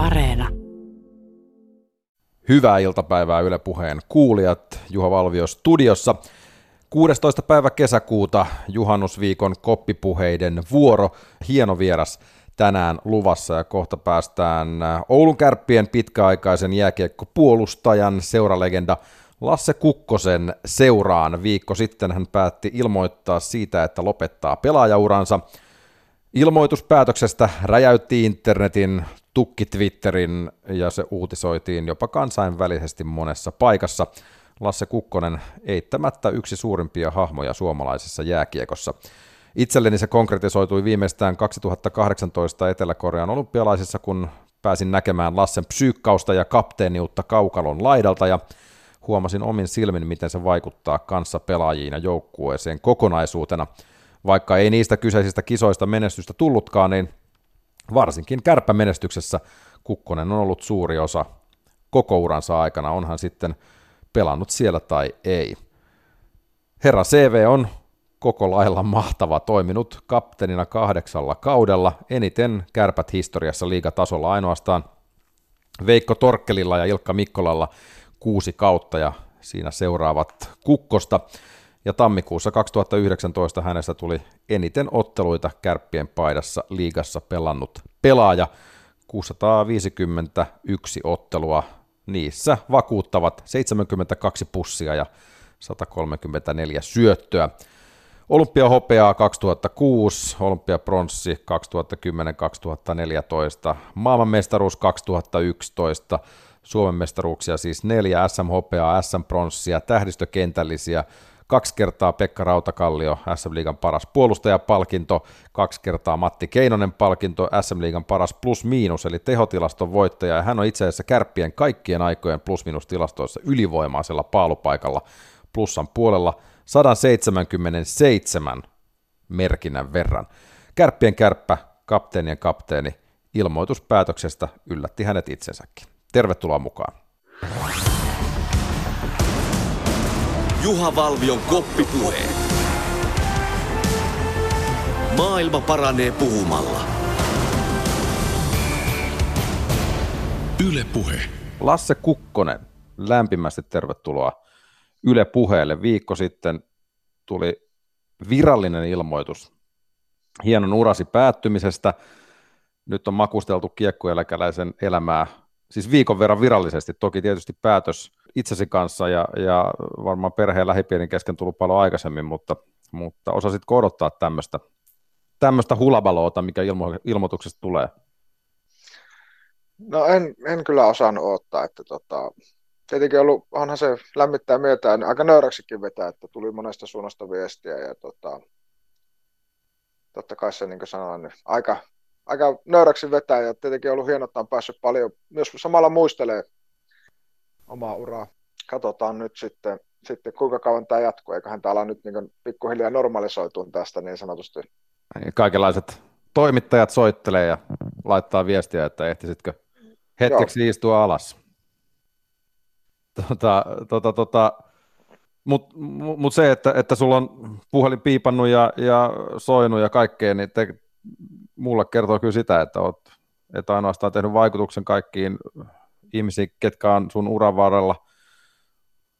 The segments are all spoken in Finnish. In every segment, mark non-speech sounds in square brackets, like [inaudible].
Areena. Hyvää iltapäivää Yle Puheen kuulijat. Juha Valvio studiossa. 16. päivä kesäkuuta juhannusviikon koppipuheiden vuoro. Hieno vieras tänään luvassa ja kohta päästään Oulun kärppien pitkäaikaisen jääkiekkopuolustajan seuralegenda Lasse Kukkosen seuraan. Viikko sitten hän päätti ilmoittaa siitä, että lopettaa pelaajauransa. Ilmoituspäätöksestä räjäytti internetin, tukki Twitterin ja se uutisoitiin jopa kansainvälisesti monessa paikassa. Lasse Kukkonen eittämättä yksi suurimpia hahmoja suomalaisessa jääkiekossa. Itselleni se konkretisoitui viimeistään 2018 Etelä-Korean olympialaisissa, kun pääsin näkemään Lassen psyykkausta ja kapteeniutta kaukalon laidalta ja huomasin omin silmin, miten se vaikuttaa kanssa pelaajiin ja joukkueeseen kokonaisuutena. Vaikka ei niistä kyseisistä kisoista menestystä tullutkaan, niin varsinkin kärppämenestyksessä Kukkonen on ollut suuri osa koko uransa aikana, onhan sitten pelannut siellä tai ei. Herra CV on koko lailla mahtava, toiminut kapteenina kahdeksalla kaudella, eniten kärpät historiassa liigatasolla ainoastaan Veikko Torkkelilla ja Ilkka Mikkolalla kuusi kautta ja siinä seuraavat Kukkosta. Ja tammikuussa 2019 hänestä tuli eniten otteluita kärppien paidassa liigassa pelannut pelaaja. 651 ottelua, niissä vakuuttavat 72 pussia ja 134 syöttöä. Olympiahopeaa 2006, olympiapronssi 2010-2014, maailmanmestaruus 2011, Suomen mestaruuksia siis neljä, SM-hopeaa, SM-pronssia, tähdistökentällisiä, kaksi kertaa Pekka Rautakallio, SM-liigan paras puolustajapalkinto, kaksi kertaa Matti Keinonen palkinto, SM-liigan paras plus-miinus, eli tehotilaston voittaja, ja hän on itse asiassa kärppien kaikkien aikojen plus-miinus-tilastoissa ylivoimaisella paalupaikalla plussan puolella 177 merkinnän verran. Kärppien kärppä, kapteenien kapteeni, ilmoituspäätöksestä yllätti hänet itsensäkin. Tervetuloa mukaan. Juha Valvion koppipuhe. Maailma paranee puhumalla. Yle Puhe. Lasse Kukkonen, lämpimästi tervetuloa Yle Puheelle. Viikko sitten tuli virallinen ilmoitus hienon urasi päättymisestä. Nyt on makusteltu kiekkoeläkäläisen elämää siis viikon verran virallisesti, toki tietysti päätös itsesi kanssa ja, ja varmaan perheen lähipiirin kesken tullut paljon aikaisemmin, mutta, mutta osasitko odottaa tämmöistä tämmöistä hulabaloota, mikä ilmo, ilmoituksesta tulee? No en, en kyllä osannut odottaa, että tota, tietenkin ollut, onhan se lämmittää mieltä, niin aika nöyräksikin vetää, että tuli monesta suunnasta viestiä ja tota, totta kai se niin kuin sanoin, niin aika, aika nöyräksi vetää ja tietenkin ollut hienoa, että on päässyt paljon myös samalla muistelee omaa uraa. Katsotaan nyt sitten, sitten kuinka kauan tämä jatkuu, eiköhän täällä nyt niin pikkuhiljaa normalisoitua tästä niin sanotusti. Kaikenlaiset toimittajat soittelee ja laittaa viestiä, että ehtisitkö hetkeksi Joo. istua alas. Tota, tota, tota, Mutta mut se, että, että sulla on puhelin piipannut ja, ja soinut ja kaikkea, niin te, mulle kertoo kyllä sitä, että olet et ainoastaan tehnyt vaikutuksen kaikkiin ihmisiin, ketkä on sun uran varrella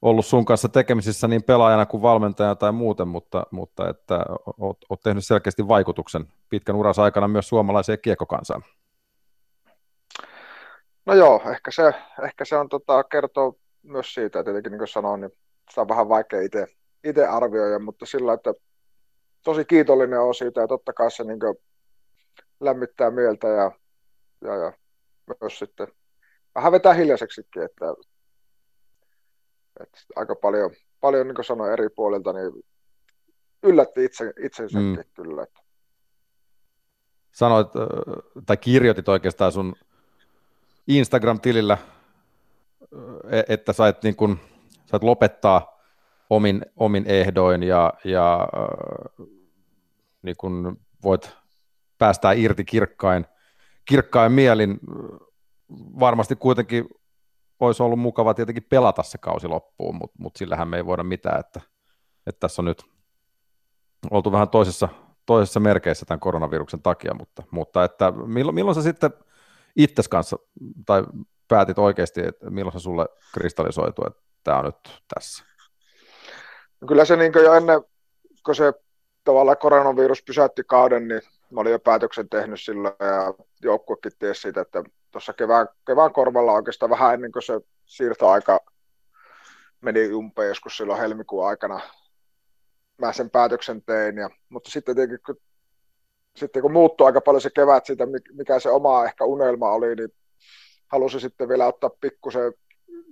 ollut sun kanssa tekemisissä niin pelaajana kuin valmentajana tai muuten, mutta, mutta että oot, oot tehnyt selkeästi vaikutuksen pitkän uransa aikana myös suomalaiseen kiekkokansaan. No joo, ehkä se, ehkä se on tota, kertoo myös siitä, että tietenkin niin kuin sanoin, niin sitä on vähän vaikea itse, itse arvioida, mutta sillä, että tosi kiitollinen on siitä ja totta kai se niin lämmittää mieltä ja, ja, ja myös sitten vähän vetää hiljaiseksikin, että, että aika paljon, paljon niin kuin sanoin eri puolilta, niin yllätti itse, itsensäkin mm. kyllä. Että. Sanoit, tai kirjoitit oikeastaan sun Instagram-tilillä, e, että sait, niin kun, sait lopettaa omin, omin ehdoin ja, ja niin kun voit päästään irti kirkkain, kirkkain mielin. Varmasti kuitenkin olisi ollut mukava tietenkin pelata se kausi loppuun, mutta mut sillähän me ei voida mitään, että, että tässä on nyt oltu vähän toisessa, toisessa merkeissä tämän koronaviruksen takia, mutta, mutta että milloin, milloin sä sitten itses kanssa, tai päätit oikeasti, että milloin se sulle kristallisoitu, että tämä on nyt tässä? No kyllä se niin jo ennen, kun se tavallaan koronavirus pysäytti kauden, niin mä olin jo päätöksen tehnyt sillä ja joukkuekin tiesi siitä, että tuossa kevään, kevään korvalla oikeastaan vähän ennen kuin se siirtoaika meni umpeen joskus silloin helmikuun aikana, mä sen päätöksen tein. Ja, mutta sitten tietenkin, kun, sitten kun muuttui aika paljon se kevät siitä, mikä se oma ehkä unelma oli, niin halusin sitten vielä ottaa pikkusen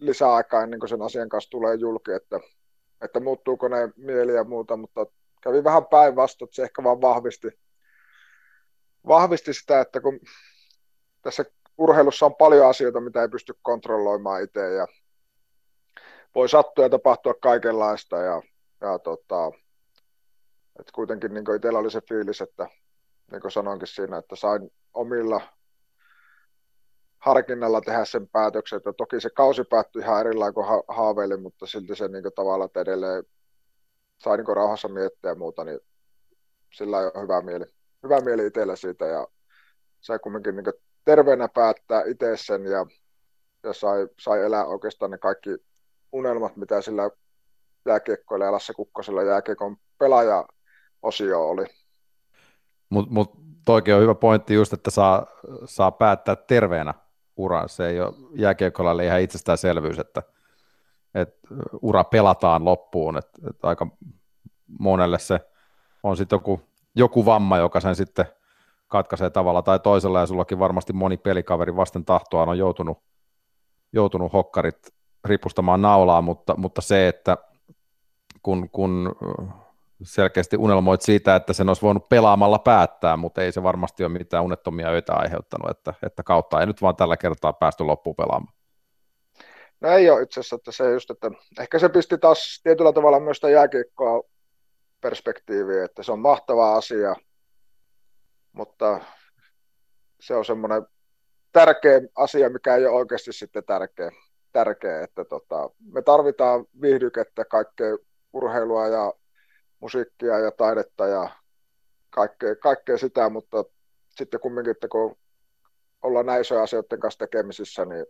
lisäaikaa ennen kuin sen asian kanssa tulee julki, että, että muuttuuko ne mieli ja muuta, mutta kävi vähän päinvastoin, että se ehkä vaan vahvisti, vahvisti sitä, että kun tässä urheilussa on paljon asioita, mitä ei pysty kontrolloimaan itse ja voi sattua ja tapahtua kaikenlaista ja, ja tota, että kuitenkin niin itsellä oli se fiilis, että niin kuin sanoinkin siinä, että sain omilla harkinnalla tehdä sen päätöksen, että toki se kausi päättyi ihan erillään kuin ha- mutta silti se niin tavalla, että edelleen sai niin rauhassa miettiä ja muuta, niin sillä on hyvä mieli, hyvä mieli itsellä siitä ja sai kumminkin niin terveenä päättää itse sen ja, ja sai, sai elää oikeastaan ne kaikki unelmat, mitä sillä jääkiekkoilla ja Lasse Kukkosella jääkiekon pelaaja osio oli. Mutta mut toikin on hyvä pointti just, että saa, saa päättää terveenä uran. Se ei ole jääkiekolla ihan itsestäänselvyys, että, että ura pelataan loppuun. Että, että aika monelle se on sitten joku, joku vamma, joka sen sitten katkaisee tavalla tai toisella, ja sullakin varmasti moni pelikaveri vasten tahtoaan on joutunut, joutunut hokkarit ripustamaan naulaa, mutta, mutta se, että kun, kun selkeästi unelmoit siitä, että sen olisi voinut pelaamalla päättää, mutta ei se varmasti ole mitään unettomia öitä aiheuttanut, että, että kautta ei nyt vaan tällä kertaa päästy loppuun pelaamaan. No ei ole itse asiassa, että se just, että ehkä se pisti taas tietyllä tavalla myös sitä jääkiekkoa perspektiiviä, että se on mahtava asia, mutta se on semmoinen tärkeä asia, mikä ei ole oikeasti sitten tärkeä, tärkeä että tota, me tarvitaan viihdykettä, kaikkea urheilua ja musiikkia ja taidetta ja kaikkea, kaikkea sitä, mutta sitten kumminkin, että kun ollaan näin isoja asioiden kanssa tekemisissä, niin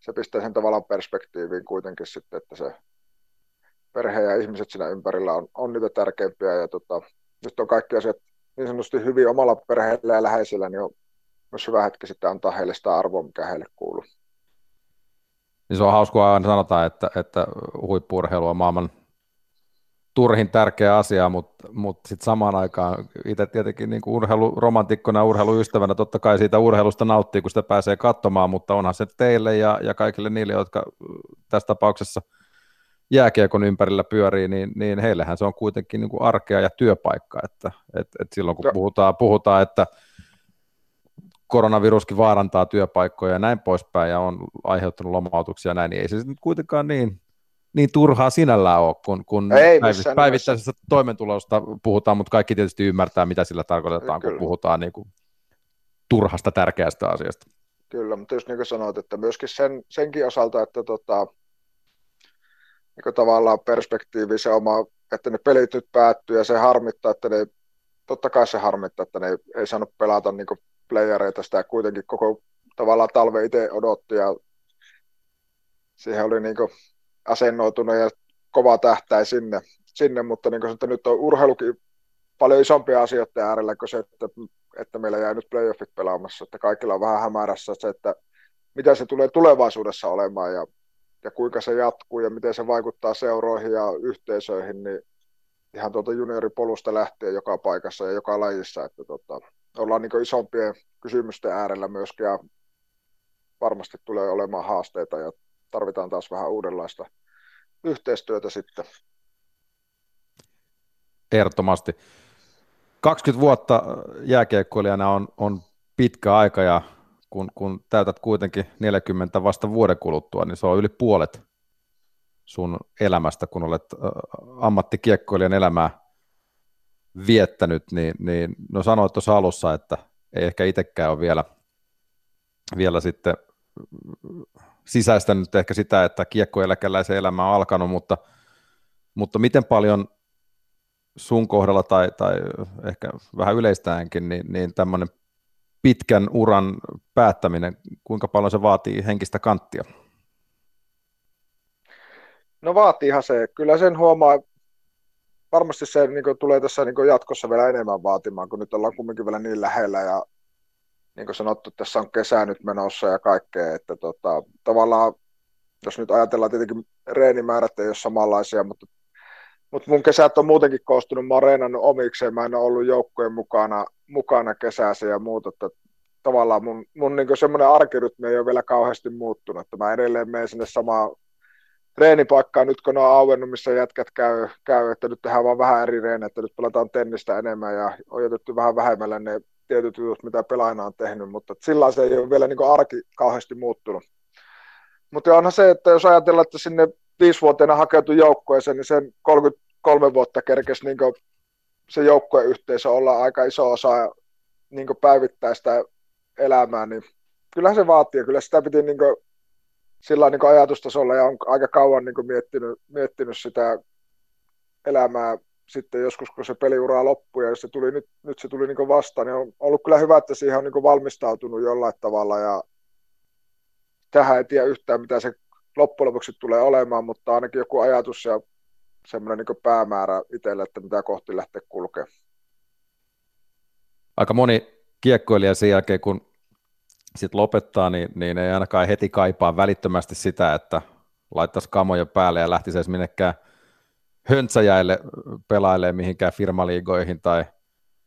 se pistää sen tavallaan perspektiiviin kuitenkin sitten, että se perhe ja ihmiset siinä ympärillä on, on niitä tärkeimpiä ja tota, nyt on kaikki asiat niin sanotusti hyvin omalla perheellä ja läheisillä, niin on myös hyvä hetki sitten antaa heille sitä arvoa, mikä heille kuuluu. Niin se on hauskaa aina sanotaan, että, että huippurheilu on maailman turhin tärkeä asia, mutta, mutta sitten samaan aikaan itse tietenkin niin kuin urheiluromantikkona ja urheiluystävänä totta kai siitä urheilusta nauttii, kun sitä pääsee katsomaan, mutta onhan se teille ja, ja kaikille niille, jotka tässä tapauksessa jääkiekon ympärillä pyörii, niin, niin heillehän se on kuitenkin niin kuin arkea ja työpaikka, että et, et silloin kun puhutaan, puhutaan, että koronaviruskin vaarantaa työpaikkoja ja näin poispäin ja on aiheuttanut lomautuksia ja näin, niin ei se nyt kuitenkaan niin niin turhaa sinällään ole, kun, kun Ei, päiv- päivittäisestä toimentulosta puhutaan, mutta kaikki tietysti ymmärtää, mitä sillä tarkoitetaan, Kyllä. kun puhutaan niin kuin turhasta tärkeästä asiasta. Kyllä, mutta just niin kuin sanoit, että myöskin sen, senkin osalta, että tota, niin tavallaan perspektiivi se oma, että ne pelit nyt päättyy ja se harmittaa, että ne, totta kai se harmittaa, että ne ei, ei saanut pelata niin playereita sitä kuitenkin koko tavallaan talve itse odotti ja siihen oli niin asennoitunut ja kova tähtäin sinne, sinne mutta niin kuin, että nyt on urheilukin paljon isompia asioita äärellä kuin se, että, että meillä jäi nyt playoffit pelaamassa, että kaikilla on vähän hämärässä se, että mitä se tulee tulevaisuudessa olemaan ja, ja kuinka se jatkuu ja miten se vaikuttaa seuroihin ja yhteisöihin, niin ihan tuolta junioripolusta lähtien joka paikassa ja joka lajissa, että tota, ollaan niin isompien kysymysten äärellä myöskin ja varmasti tulee olemaan haasteita ja tarvitaan taas vähän uudenlaista yhteistyötä sitten. Ehdottomasti. 20 vuotta jääkiekkoilijana on, on pitkä aika ja kun, kun täytät kuitenkin 40 vasta vuoden kuluttua, niin se on yli puolet sun elämästä, kun olet ammattikiekkoilijan elämää viettänyt, niin, niin no sanoit tuossa alussa, että ei ehkä itsekään ole vielä, vielä sitten sisäistänyt ehkä sitä, että kiekkoeläkeläisen elämä on alkanut, mutta, mutta miten paljon sun kohdalla tai, tai ehkä vähän yleistäänkin, niin, niin tämmöinen pitkän uran päättäminen, kuinka paljon se vaatii henkistä kanttia? No vaatiihan se. Kyllä sen huomaa, varmasti se niin kuin, tulee tässä niin kuin, jatkossa vielä enemmän vaatimaan, kun nyt ollaan kumminkin vielä niin lähellä ja niin kuin sanottu, tässä on kesä nyt menossa ja kaikkea, että tota, tavallaan, jos nyt ajatellaan tietenkin reenimäärät ei ole samanlaisia, mutta, mutta mun kesät on muutenkin koostunut, mä oon reenannut omikseen, mä en ole ollut joukkojen mukana, mukana kesässä ja muuta, että tavallaan mun, mun niin semmoinen arkirytmi ei ole vielä kauheasti muuttunut, että mä edelleen menen sinne samaan treenipaikkaa nyt kun on auennut, missä jätkät käy, käy, että nyt tehdään vaan vähän eri reenejä, että nyt pelataan tennistä enemmän ja on jätetty vähän vähemmälle ne tietyt jutut, mitä pelaajana on tehnyt, mutta sillä se ei ole vielä niin arki kauheasti muuttunut. Mutta onhan se, että jos ajatellaan, että sinne viisivuotiaana hakeutui joukkueeseen, niin sen 33 vuotta kerkesi niin se joukkueen yhteisö olla aika iso osa niin päivittäistä elämää, niin kyllähän se vaatii, kyllä sitä piti niin sillä niin ajatustasolla ja on aika kauan niin miettinyt, miettinyt sitä elämää sitten joskus, kun se peliura loppui ja se tuli, nyt, nyt se tuli niin vastaan, niin on ollut kyllä hyvä, että siihen on niin valmistautunut jollain tavalla ja tähän ei tiedä yhtään, mitä se loppujen lopuksi tulee olemaan, mutta ainakin joku ajatus ja semmoinen niin päämäärä itselle, että mitä kohti lähtee kulkemaan. Aika moni kiekkoilija sen jälkeen, kun sitten lopettaa, niin, niin ei ainakaan heti kaipaa välittömästi sitä, että laittaisi kamoja päälle ja lähtisi edes minnekään höntsäjäille pelailemaan mihinkään firmaliigoihin tai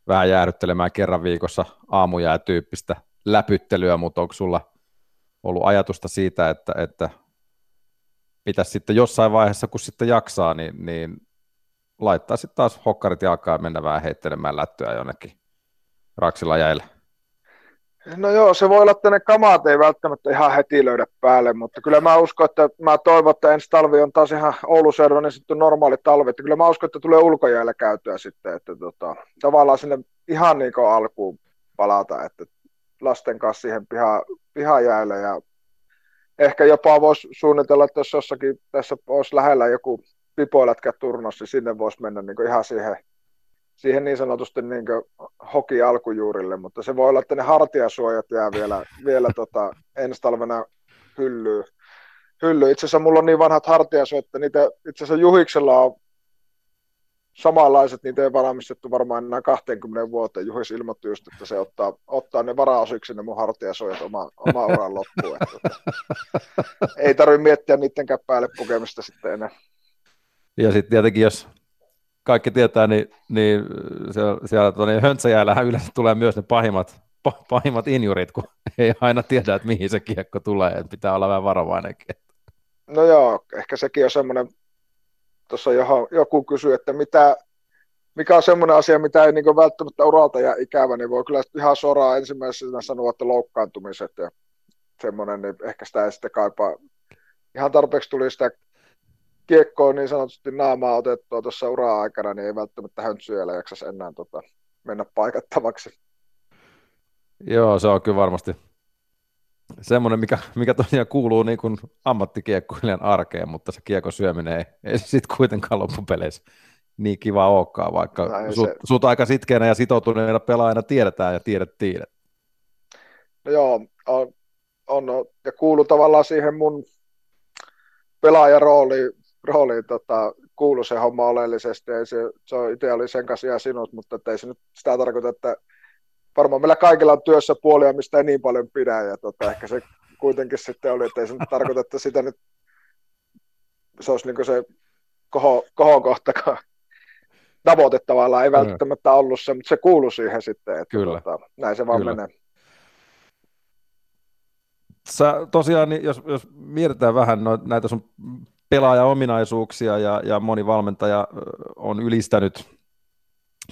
vähän jäädyttelemään kerran viikossa aamujää tyyppistä läpyttelyä, mutta onko sulla ollut ajatusta siitä, että, että pitäisi sitten jossain vaiheessa, kun sitten jaksaa, niin, niin laittaa sitten taas hokkarit jalkaan ja mennä vähän heittelemään lättyä jonnekin raksilla jäillä? No joo, se voi olla, että ne kamaat ei välttämättä ihan heti löydä päälle, mutta kyllä mä uskon, että mä toivon, että ensi talvi on taas ihan Oulu niin sitten normaali talvi, että kyllä mä uskon, että tulee ulkojäällä käytyä sitten, että tota, tavallaan sinne ihan niin kuin alkuun palata, että lasten kanssa siihen piha, pihajäälle ja ehkä jopa voisi suunnitella, että jos jossakin tässä olisi lähellä joku pipoilätkä turnos, niin sinne voisi mennä niin ihan siihen siihen niin sanotusti niin hoki alkujuurille, mutta se voi olla, että ne hartiasuojat jää vielä, vielä tota, ensi talvena hyllyyn. Hylly. Itse asiassa mulla on niin vanhat hartiasuojat, että niitä itse asiassa Juhiksella on samanlaiset, niitä ei valmistettu varmaan enää 20 vuoteen. Juhis ilmoitti just, että se ottaa, ottaa ne varaosiksi ne mun hartiasuojat oma, oma uran loppuun. Että, ei tarvitse miettiä niidenkään päälle pukemista sitten enää. Ja sitten tietenkin, jos kaikki tietää, niin, niin siellä, siellä niin höntsäjäällähän yleensä tulee myös ne pahimmat, pahimmat injurit, kun ei aina tiedä, että mihin se kiekko tulee, että pitää olla vähän varovainenkin. No joo, ehkä sekin on semmoinen, tuossa joku kysyy, että mitä, mikä on semmoinen asia, mitä ei niin välttämättä uralta ja ikävä, niin voi kyllä ihan suoraan ensimmäisenä sanoa, että loukkaantumiset ja semmoinen, niin ehkä sitä ei sitten kaipaa. Ihan tarpeeksi tuli sitä kiekkoon niin sanotusti naamaa otettua tuossa ura-aikana, niin ei välttämättä höntsyjällä jaksaisi enää tota, mennä paikattavaksi. Joo, se on kyllä varmasti semmoinen, mikä, mikä tosiaan kuuluu niin kuin ammattikiekkoilijan arkeen, mutta se kiekko syöminen ei, ei sitten kuitenkaan loppupeleissä niin kiva olekaan, vaikka no sut, se... sut, aika sitkeänä ja sitoutuneena pelaajana tiedetään ja tiedettiin. No joo, on, on, ja kuuluu tavallaan siihen mun pelaajarooliin rooliin tota, kuulu se homma oleellisesti. Ei se, se on, itse oli sen kanssa ihan sinut, mutta ei se nyt sitä tarkoita, että varmaan meillä kaikilla on työssä puolia, mistä ei niin paljon pidä. Ja tota, ehkä se kuitenkin sitten oli, että ei se nyt tarkoita, että sitä nyt se olisi niin se koho, kohokohtakaan tavoite tavallaan ei välttämättä ollut se, mutta se kuuluu siihen sitten, että Kyllä. Tota, näin se vaan Kyllä. menee. Sä tosiaan, niin jos, jos mietitään vähän no, näitä sun pelaaja-ominaisuuksia ja, ja moni valmentaja on ylistänyt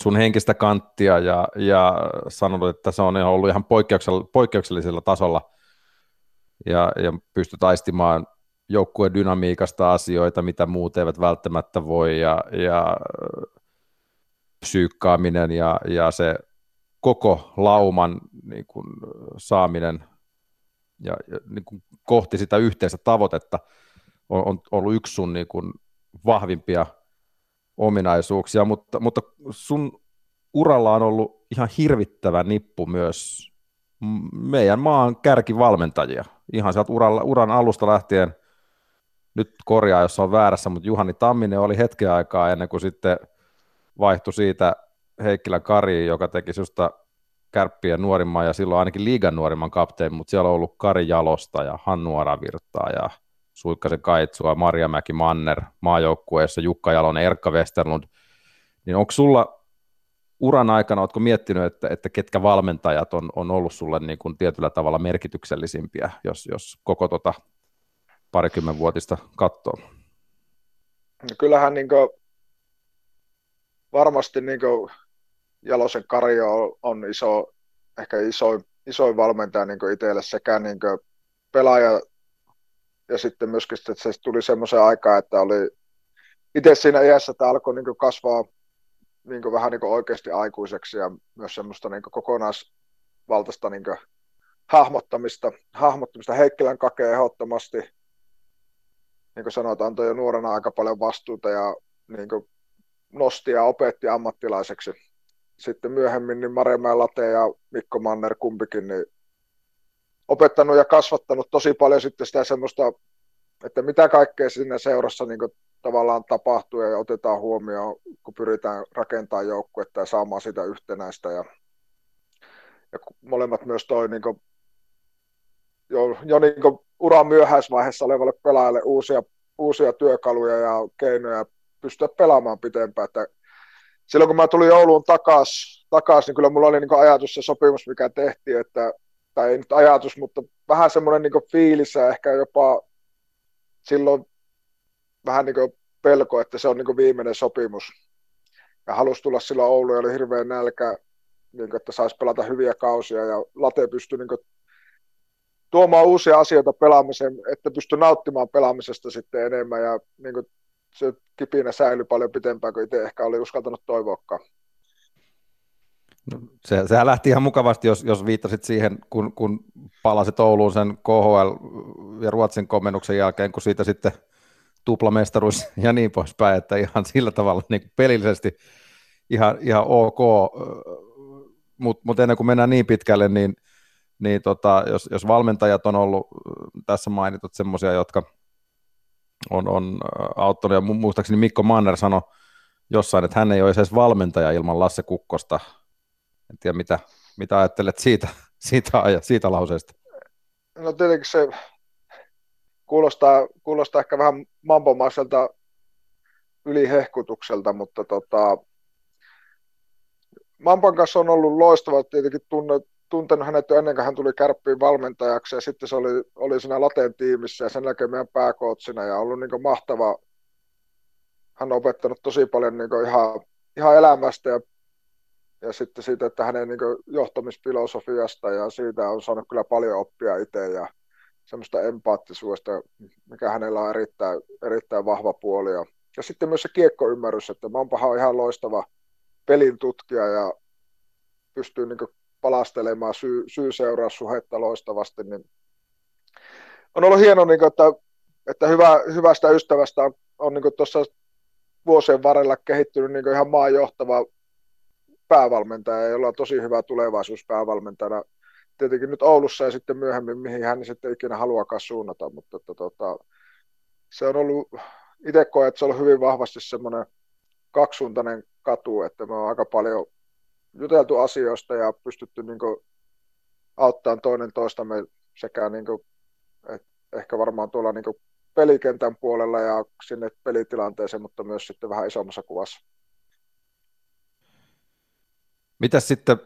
sun henkistä kanttia ja, ja sanonut, että se on ollut ihan poikkeuksell- poikkeuksellisella tasolla. Ja, ja pystyy taistimaan joukkueen dynamiikasta asioita, mitä muut eivät välttämättä voi ja, ja psyykkaaminen ja, ja se koko lauman niin kuin, saaminen ja, ja niin kuin, kohti sitä yhteistä tavoitetta – on, on ollut yksi sun niin kuin vahvimpia ominaisuuksia, mutta, mutta sun uralla on ollut ihan hirvittävä nippu myös meidän maan kärkivalmentajia. Ihan sieltä uran, uran alusta lähtien, nyt korjaa, jos on väärässä, mutta Juhani Tamminen oli hetken aikaa ennen kuin sitten vaihtui siitä Heikkilä Kari, joka teki susta kärppien nuorimman ja silloin ainakin liigan nuorimman kapteen, mutta siellä on ollut Kari Jalosta ja Hannu Aravirtaa ja Suikkasen Kaitsua, Marjamäki Manner maajoukkueessa, Jukka Jalonen, Erkka Westerlund, niin onko sulla uran aikana, oletko miettinyt, että, että ketkä valmentajat on, on ollut sulle niin kuin tietyllä tavalla merkityksellisimpiä, jos, jos koko tota vuotista katsoo? No kyllähän niin kuin, varmasti niin kuin Jalosen Kari on, on iso, ehkä isoin, isoin valmentaja niin itselle sekä niin pelaaja ja sitten myöskin että se tuli semmoisen aikaan, että oli itse siinä iässä, että alkoi niin kasvaa niin vähän niin oikeasti aikuiseksi ja myös semmoista niin kokonaisvaltaista niin hahmottamista, hahmottamista. Heikkilän kakee ehdottomasti, niin kuin sanoit, antoi jo nuorena aika paljon vastuuta ja niin nosti ja opetti ammattilaiseksi. Sitten myöhemmin niin Marjamäen Late ja Mikko Manner kumpikin niin opettanut ja kasvattanut tosi paljon sitten sitä semmoista, että mitä kaikkea siinä seurassa niin tavallaan tapahtuu ja otetaan huomioon, kun pyritään rakentamaan joukkuetta ja saamaan sitä yhtenäistä. Ja, ja molemmat myös toi niin kuin, jo, jo niin kuin uran myöhäisvaiheessa olevalle pelaajalle uusia, uusia työkaluja ja keinoja pystyä pelaamaan pitempään. Että silloin kun mä tulin Ouluun takaisin, takas, niin kyllä mulla oli niin ajatus se sopimus, mikä tehtiin, että, tai ei nyt ajatus, mutta vähän semmoinen niin fiilis ja ehkä jopa silloin vähän niin pelko, että se on niin viimeinen sopimus. Ja halusi tulla silloin Ouluun ja oli hirveän nälkä, niin että saisi pelata hyviä kausia ja Late pystyi niin tuomaan uusia asioita pelaamiseen, että pystyi nauttimaan pelaamisesta sitten enemmän ja niin se kipinä säilyi paljon pitempään kuin itse ehkä oli uskaltanut toivoakaan. No, se, sehän lähti ihan mukavasti, jos, jos viittasit siihen, kun, kun palasit Ouluun sen KHL ja Ruotsin komennuksen jälkeen, kun siitä sitten tuplamestaruus ja niin poispäin, että ihan sillä tavalla niin pelillisesti ihan, ihan ok, mutta mut ennen kuin mennään niin pitkälle, niin, niin tota, jos, jos valmentajat on ollut tässä mainitut semmoisia, jotka on, on auttanut, ja muistaakseni Mikko Manner sanoi jossain, että hän ei olisi edes valmentaja ilman Lasse Kukkosta. En tiedä, mitä, mitä ajattelet siitä, [laughs] siitä, siitä lauseesta. No tietenkin se kuulostaa, kuulostaa ehkä vähän mampomaiselta ylihehkutukselta, mutta tota, Mampan kanssa on ollut loistava, tietenkin tunne, tuntenut hänet jo ennen kuin hän tuli kärppiin valmentajaksi ja sitten se oli, oli siinä Laten tiimissä ja sen jälkeen meidän pääkootsina ja ollut niin mahtava, hän on opettanut tosi paljon niin ihan, ihan elämästä ja, ja sitten siitä, että hänen niin johtamisfilosofiasta ja siitä on saanut kyllä paljon oppia itse ja semmoista empaattisuudesta, mikä hänellä on erittäin, erittäin vahva puoli. Ja, ja sitten myös se kiekkoymmärrys, että Mampahan on ihan loistava pelin tutkija ja pystyy niin palastelemaan syy, syy-seuraussuhetta loistavasti, niin on ollut hieno, niin kuin, että, että hyvä, hyvästä ystävästä on, on niin tuossa vuosien varrella kehittynyt niin ihan maan johtava päävalmentaja, jolla on tosi hyvä tulevaisuus päävalmentajana tietenkin nyt Oulussa ja sitten myöhemmin, mihin hän sitten ikinä haluakaan suunnata, mutta että, tota, se on ollut, itse koen, että se on ollut hyvin vahvasti semmoinen kaksisuuntainen katu, että me on aika paljon juteltu asioista ja pystytty niin kuin, auttamaan toinen toistamme sekä niin kuin, et ehkä varmaan tuolla niin kuin, pelikentän puolella ja sinne pelitilanteeseen, mutta myös sitten vähän isommassa kuvassa. Mitäs sitten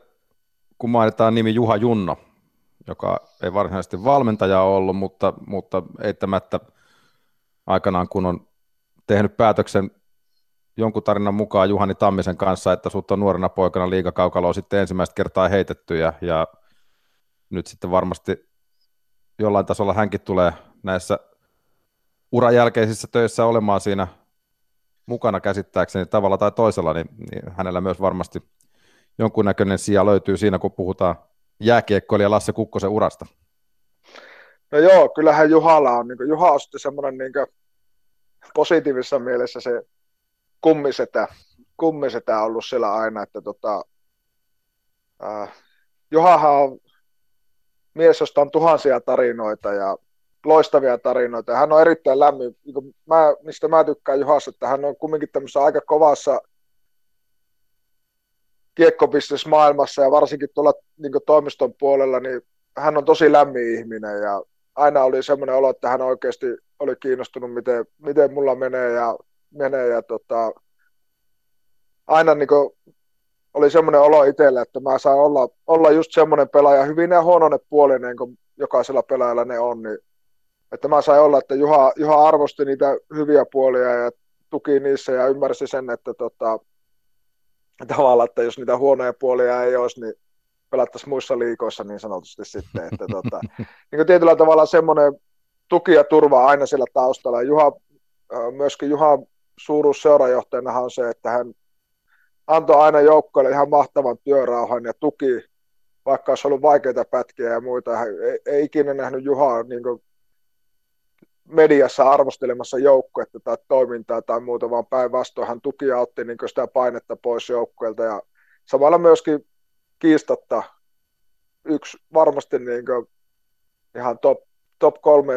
kun mainitaan nimi Juha Junno, joka ei varsinaisesti valmentaja ollut, mutta, mutta eittämättä aikanaan kun on tehnyt päätöksen jonkun tarinan mukaan Juhani Tammisen kanssa, että sut on nuorena poikana liigakaukaloa sitten ensimmäistä kertaa heitetty ja, ja nyt sitten varmasti jollain tasolla hänkin tulee näissä uran jälkeisissä töissä olemaan siinä mukana käsittääkseni tavalla tai toisella, niin, niin hänellä myös varmasti jonkunnäköinen sija löytyy siinä, kun puhutaan jääkiekkoilija Lasse Kukkosen urasta. No joo, kyllähän Juhalla on, niin kuin, Juha on sitten semmoinen niin positiivisessa mielessä se kummisetä, kummisetä ollut siellä aina, että tota, äh, Juhahan on mies, josta on tuhansia tarinoita ja loistavia tarinoita. Hän on erittäin lämmin, niin mä, mistä mä tykkään Juhassa, että hän on kumminkin tämmöisessä aika kovassa maailmassa ja varsinkin tuolla niin toimiston puolella, niin hän on tosi lämmin ihminen ja aina oli semmoinen olo, että hän oikeasti oli kiinnostunut, miten, miten mulla menee ja, menee ja tota, aina niin kuin, oli semmoinen olo itselle, että mä saan olla, olla just semmoinen pelaaja, hyvin ja huononen puolinen, kun jokaisella pelaajalla ne on, niin että mä sain olla, että Juha, Juha arvosti niitä hyviä puolia ja tuki niissä ja ymmärsi sen, että tota, tavallaan, että jos niitä huonoja puolia ei olisi, niin pelattaisiin muissa liikoissa niin sanotusti sitten, että tota, [laughs] niin tietyllä tavalla semmoinen tuki ja turva aina siellä taustalla. Juha, myöskin Juha suuruus seurajohtajana on se, että hän antoi aina joukkoille ihan mahtavan työrauhan ja tuki, vaikka olisi ollut vaikeita pätkiä ja muita. Hän ei, ei ikinä nähnyt Juhaa niin mediassa arvostelemassa joukkuetta tai toimintaa tai muuta, vaan päinvastoin hän tuki otti niin sitä painetta pois joukkueelta ja samalla myöskin kiistatta yksi varmasti niin ihan top, top kolme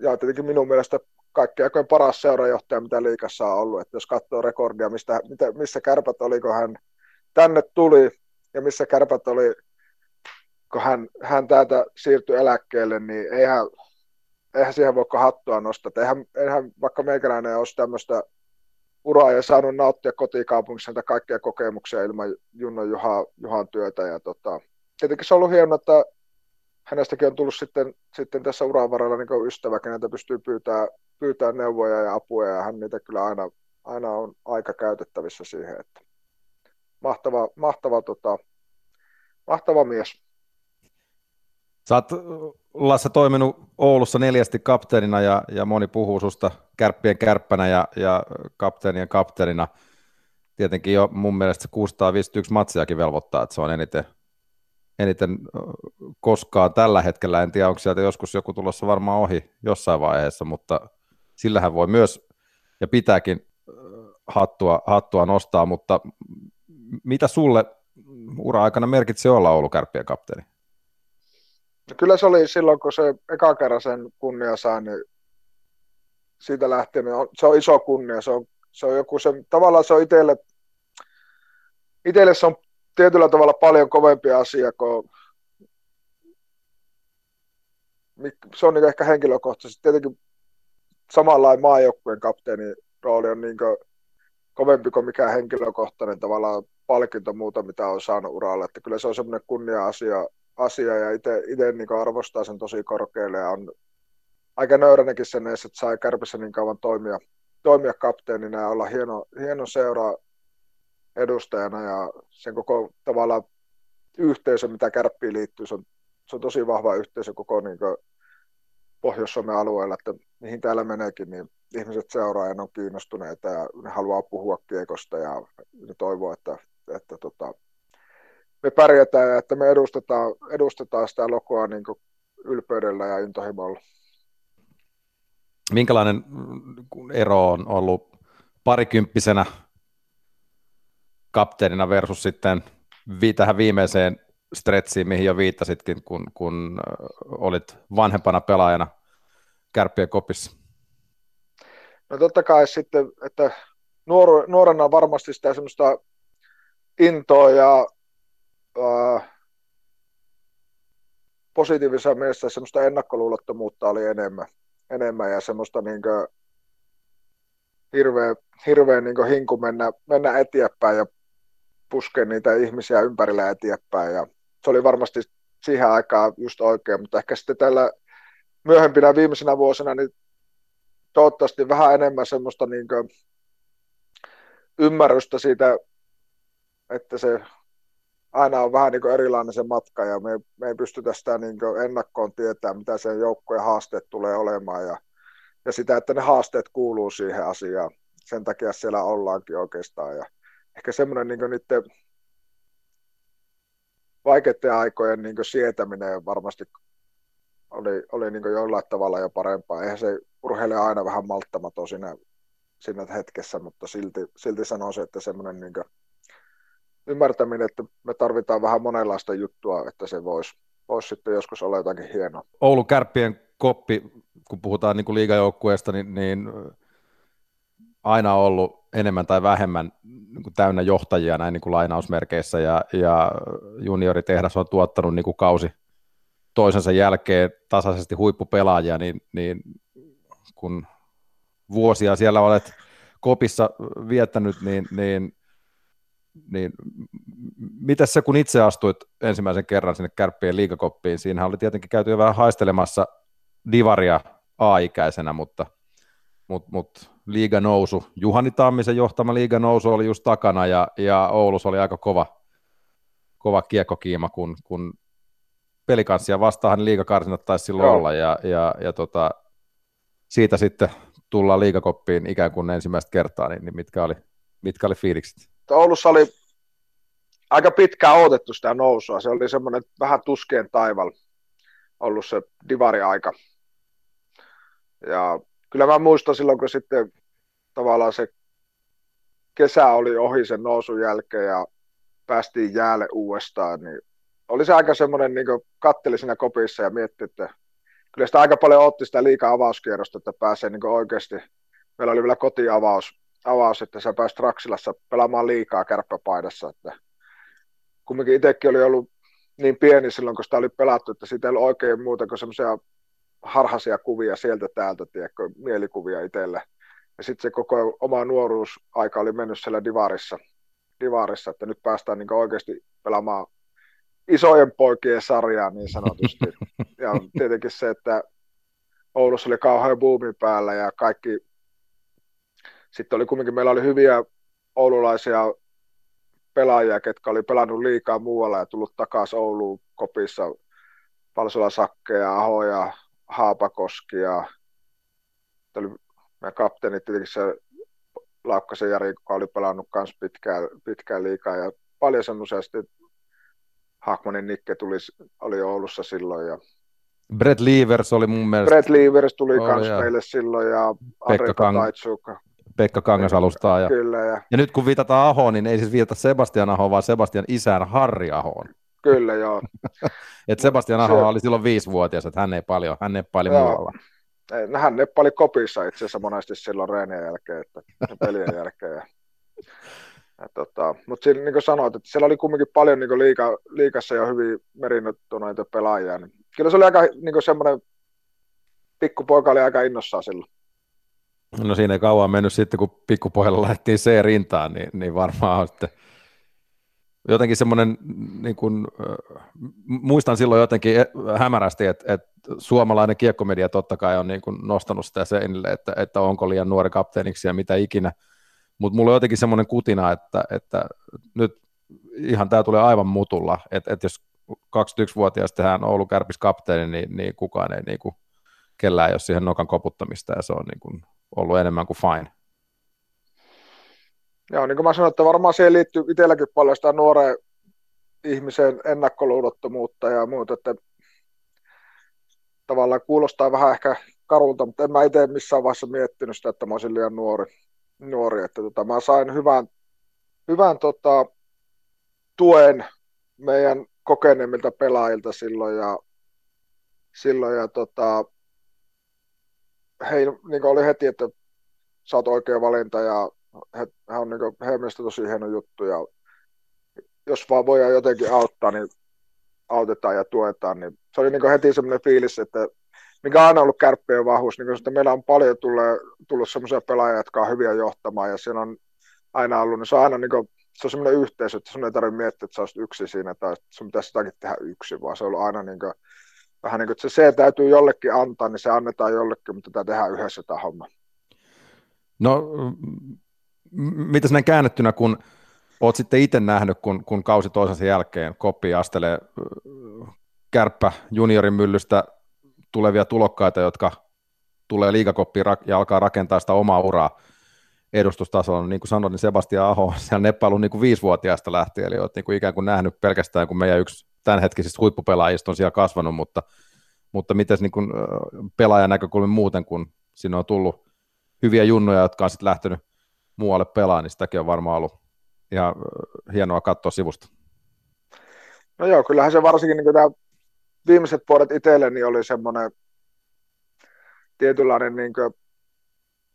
ja tietenkin minun mielestä kaikki aikojen paras seurajohtaja, mitä liikassa on ollut. Että jos katsoo rekordia, mistä, mitä, missä kärpät oli, kun hän tänne tuli ja missä kärpät oli, kun hän, hän täältä siirtyi eläkkeelle, niin eihän, eihän siihen voi hattua nostaa. Eihän, eihän vaikka meikäläinen olisi tämmöistä uraa ja saanut nauttia kotikaupungissa näitä kaikkia kokemuksia ilman Junno Juha, Juhan työtä. Ja tota, tietenkin se on ollut hienoa, että hänestäkin on tullut sitten, sitten tässä uran varrella niin ystävä, keneltä pystyy pyytämään pyytää neuvoja ja apua ja hän niitä kyllä aina, aina on aika käytettävissä siihen. Että mahtava, mahtava, tota, mahtava mies. Sä oot Lasse toiminut Oulussa neljästi kapteenina ja, ja moni puhuu susta kärppien kärppänä ja, ja kapteenien kapteenina. Tietenkin jo mun mielestä se 651 matsiakin velvoittaa, että se on eniten, eniten koskaan tällä hetkellä. En tiedä, onko sieltä joskus joku tulossa varmaan ohi jossain vaiheessa, mutta sillähän voi myös ja pitääkin hattua, hattua nostaa, mutta mitä sulle ura-aikana merkitsi olla Oulu Kärppien kapteeni? No kyllä se oli silloin, kun se eka kerran sen kunnia sai, niin siitä lähtien niin on, se on iso kunnia. Se on, se on joku se, tavallaan se on itselle, itselle se on tietyllä tavalla paljon kovempi asia, kun se on niin ehkä henkilökohtaisesti. Tietenkin samanlainen maajoukkueen kapteenin rooli on niin kovempi kuin mikään henkilökohtainen tavallaan palkinto muuta, mitä on saanut uralla. Että kyllä se on semmoinen kunnia-asia asia, ja itse niin arvostaa sen tosi korkealle ja on aika nöyränäkin sen edes, että sai Kärpissä niin kauan toimia, toimia kapteenina ja olla hieno, hieno seura edustajana ja sen koko tavallaan yhteisö, mitä Kärppiin liittyy, se on, se on tosi vahva yhteisö koko niin Pohjois-Suomen alueella, että mihin täällä meneekin, niin ihmiset seuraa ja ne on kiinnostuneita ja ne haluaa puhua kiekosta ja ne toivoo, että, että tota, me pärjätään ja että me edustetaan, edustetaan sitä lokoa niin ylpeydellä ja intohimolla. Minkälainen ero on ollut parikymppisenä kapteenina versus sitten tähän viimeiseen stretchiin, mihin jo viittasitkin, kun, kun olit vanhempana pelaajana kärppien kopissa? No totta kai sitten, että nuor, nuorena varmasti sitä semmoista intoa ja äh, positiivisessa mielessä semmoista ennakkoluulottomuutta oli enemmän, enemmän ja semmoista niin hirveä, hirveä niin hinku mennä, mennä eteenpäin ja puskea niitä ihmisiä ympärillä eteenpäin. Ja se oli varmasti siihen aikaan just oikein, mutta ehkä sitten tällä myöhempinä viimeisinä vuosina niin toivottavasti vähän enemmän semmoista niin ymmärrystä siitä, että se aina on vähän niin erilainen se matka ja me, me ei pystytä sitä niin ennakkoon tietää, mitä sen joukkojen haasteet tulee olemaan ja, ja sitä, että ne haasteet kuuluu siihen asiaan. Sen takia siellä ollaankin oikeastaan ja ehkä semmoinen niin niiden vaikeiden aikojen niin sietäminen varmasti oli, oli niin jollain tavalla jo parempaa. Eihän se urheilija aina vähän malttamaton siinä, siinä hetkessä, mutta silti, silti sanoisin, että semmoinen niin ymmärtäminen, että me tarvitaan vähän monenlaista juttua, että se voisi voisi sitten joskus olla jotakin hienoa. Oulun kärppien koppi, kun puhutaan niin kuin liigajoukkueesta, niin, niin aina ollut enemmän tai vähemmän niin kuin täynnä johtajia näin niin kuin lainausmerkeissä, ja, ja junioritehdas on tuottanut niin kuin kausi toisensa jälkeen tasaisesti huippupelaajia, niin, niin kun vuosia siellä olet kopissa viettänyt, niin, niin, niin miten se, kun itse astuit ensimmäisen kerran sinne kärppien liigakoppiin, siinähän oli tietenkin käyty jo vähän haistelemassa divaria A-ikäisenä, mutta, mutta, mutta liiga nousu, Juhani Tammisen johtama liiga nousu oli just takana ja, ja Oulus oli aika kova, kova kiekkokiima, kun, kun pelikanssia vastaan liigakarsinat taisi silloin Joo. olla ja, ja, ja tota, siitä sitten tullaan liigakoppiin ikään kuin ensimmäistä kertaa, niin, niin mitkä, oli, mitkä oli fiilikset? Oulussa oli aika pitkään odotettu sitä nousua. Se oli semmoinen vähän tuskeen taival ollut se divari-aika. Ja kyllä mä muistan silloin, kun sitten tavallaan se kesä oli ohi sen nousun jälkeen ja päästiin jäälle uudestaan, niin oli se aika semmoinen, niin katteli siinä kopissa ja mietti, että kyllä sitä aika paljon otti sitä liikaa avauskierrosta, että pääsee niin oikeasti, meillä oli vielä kotiavaus, avaus, että sä pääsit Raksilassa pelaamaan liikaa kärppäpaidassa, että kumminkin itsekin oli ollut niin pieni silloin, kun sitä oli pelattu, että siitä ei ollut oikein muuta kuin semmoisia harhaisia kuvia sieltä täältä, tiedätkö, mielikuvia itselle. Ja sitten se koko oma nuoruusaika oli mennyt siellä divarissa, divarissa että nyt päästään niin oikeasti pelaamaan isojen poikien sarjaa niin sanotusti. [laughs] Ja tietenkin se, että Oulussa oli kauhean buumi päällä ja kaikki, sitten oli kumminkin, meillä oli hyviä oululaisia pelaajia, ketkä oli pelannut liikaa muualla ja tullut takaisin Ouluun kopissa, Palsola Sakkeja, Ahoja, Haapakoski ja oli meidän kapteeni tietenkin se Laukkasen Jari, joka oli pelannut myös pitkään, pitkään liikaa ja paljon semmoisia sitten Hakmanin Nikke tuli, oli Oulussa silloin. Ja Brett Leavers oli mun mielestä. Brett Leavers tuli myös meille silloin ja Pekka, Kang- Pekka Kangasalustaa. Ja, Kyllä, ja... ja nyt kun viitataan Ahoon, niin ei siis viitata Sebastian Ahoon, vaan Sebastian isän Harri Ahoon. Kyllä, joo. [laughs] Et Sebastian Aho se... oli silloin viisivuotias, että hän ei paljon, hän neppaili joo. muualla. Ei, no hän neppaili kopissa itse asiassa monesti silloin reenien jälkeen, että pelien [laughs] jälkeen. Ja tota, mutta siinä, niin kuin sanoit, että siellä oli kumminkin paljon niin liika, liikassa jo hyvin merinnoittuneita pelaajia. Niin kyllä se oli aika niin semmoinen, pikkupoika oli aika innossaan silloin. No siinä ei kauan mennyt sitten, kun pikkupojalla lähdettiin C-rintaan, niin, niin varmaan on sitten jotenkin semmoinen, niin kuin, muistan silloin jotenkin e, hämärästi, että, että suomalainen kiekkomedia totta kai on niin kuin nostanut sitä seinille, että, että onko liian nuori kapteeniksi ja mitä ikinä, mutta mulla on jotenkin semmoinen kutina, että, että nyt ihan tämä tulee aivan mutulla, että, että jos 21-vuotias tehdään Oulu Kärpis kapteeni, niin, niin kukaan ei niin kuin, kellään jos siihen nokan koputtamista ja se on niin kuin, ollut enemmän kuin fine. Joo, niin kuin mä sanoin, että varmaan siihen liittyy itselläkin paljon sitä nuoreen ihmisen ennakkoluulottomuutta ja muuta, että tavallaan kuulostaa vähän ehkä karulta, mutta en mä itse missään vaiheessa miettinyt sitä, että mä olisin liian nuori nuori, että tota, mä sain hyvän, hyvän tota, tuen meidän kokeneemmilta pelaajilta silloin ja, silloin ja tota, hei, niin oli heti, että sä oot oikea valinta ja he, he on niin kuin, heidän mielestä tosi hieno juttu ja jos vaan voidaan jotenkin auttaa, niin autetaan ja tuetaan, niin se oli niin heti semmoinen fiilis, että mikä on aina ollut kärppien vahvuus, niin että meillä on paljon tullut, tullut sellaisia pelaajia, jotka on hyviä johtamaan, ja siinä on aina ollut, niin se on aina niin kuin, se on semmoinen yhteisö, että sun ei tarvitse miettiä, että sä olisit yksi siinä, tai sun pitäisi jotakin tehdä yksi, vaan se on ollut aina niin kuin, vähän niin kuin, että se, se täytyy jollekin antaa, niin se annetaan jollekin, mutta tämä tehdään yhdessä tämä homma. No, mitä näin käännettynä, kun oot sitten itse nähnyt, kun, kun kausi toisensa jälkeen koppi astelee kärppä juniorin myllystä tulevia tulokkaita, jotka tulee liigakoppiin ja alkaa rakentaa sitä omaa uraa edustustasolla. Niin kuin sanoin, niin Sebastian Aho siellä neppailu niin kuin viisivuotiaasta lähtien, eli olet niin kuin ikään kuin nähnyt pelkästään, kun meidän yksi tämänhetkisistä huippupelaajista on siellä kasvanut, mutta, mutta miten niin kuin pelaajan näkökulmin muuten, kun sinne on tullut hyviä junnoja, jotka on sitten lähtenyt muualle pelaamaan, niin sitäkin on varmaan ollut ihan hienoa katsoa sivusta. No joo, kyllähän se varsinkin niin tämä viimeiset vuodet itselleni oli semmoinen tietynlainen niin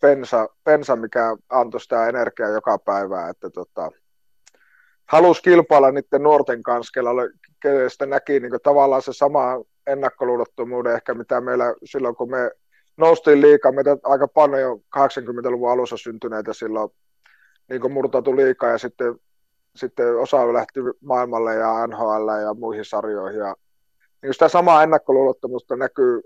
pensa, pensa, mikä antoi sitä energiaa joka päivä, että tota, halusi kilpailla niiden nuorten kanssa, kenestä näki niin tavallaan se sama ennakkoluulottomuuden ehkä, mitä meillä silloin, kun me noustiin liikaa, meitä aika paljon 80-luvun alussa syntyneitä silloin niin murtautui liikaa ja sitten, sitten osa lähti maailmalle ja NHL ja muihin sarjoihin. Ja, niin sitä samaa ennakkoluulottomuutta näkyy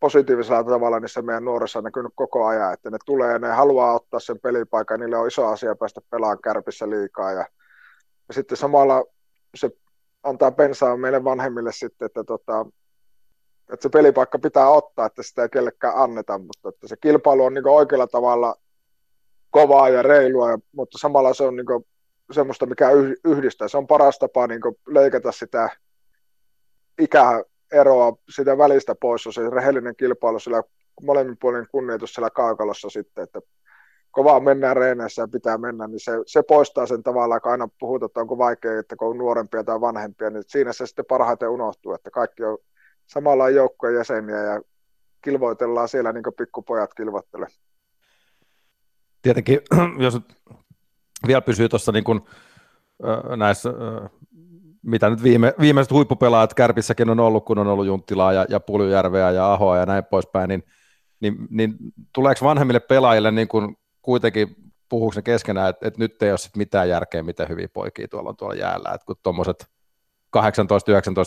positiivisella tavalla niissä meidän nuorissa näkynyt koko ajan, että ne tulee ja ne haluaa ottaa sen pelipaikan, niille on iso asia päästä pelaamaan kärpissä liikaa ja, ja sitten samalla se antaa pensaa meille vanhemmille sitten, että, tota, että se pelipaikka pitää ottaa, että sitä ei kellekään anneta, mutta että se kilpailu on niin oikealla tavalla kovaa ja reilua, mutta samalla se on niin semmoista, mikä yhdistää. Se on paras tapa niin leikata sitä ikää eroa sitä välistä pois, on se rehellinen kilpailu sillä molemmin puolin kunnioitus siellä kaukalossa sitten, että kovaa mennään reeneissä ja pitää mennä, niin se, se poistaa sen tavallaan, kun aina puhutaan, että onko vaikea, että kun on nuorempia tai vanhempia, niin siinä se sitten parhaiten unohtuu, että kaikki on samalla joukkojen jäseniä ja kilvoitellaan siellä niin kuin pikkupojat kilvoittelee. Tietenkin, [clears throat] jos vielä pysyy tuossa niin kuin, näissä mitä nyt viime, viimeiset huippupelaajat Kärpissäkin on ollut, kun on ollut Junttilaa ja, ja Puljujärveä ja Ahoa ja näin poispäin, niin, niin, niin tuleeko vanhemmille pelaajille niin kuin kuitenkin puhuuko ne keskenään, että, että nyt ei ole sit mitään järkeä, miten hyviä poikia tuolla on tuolla jäällä, että kun tuommoiset 18-19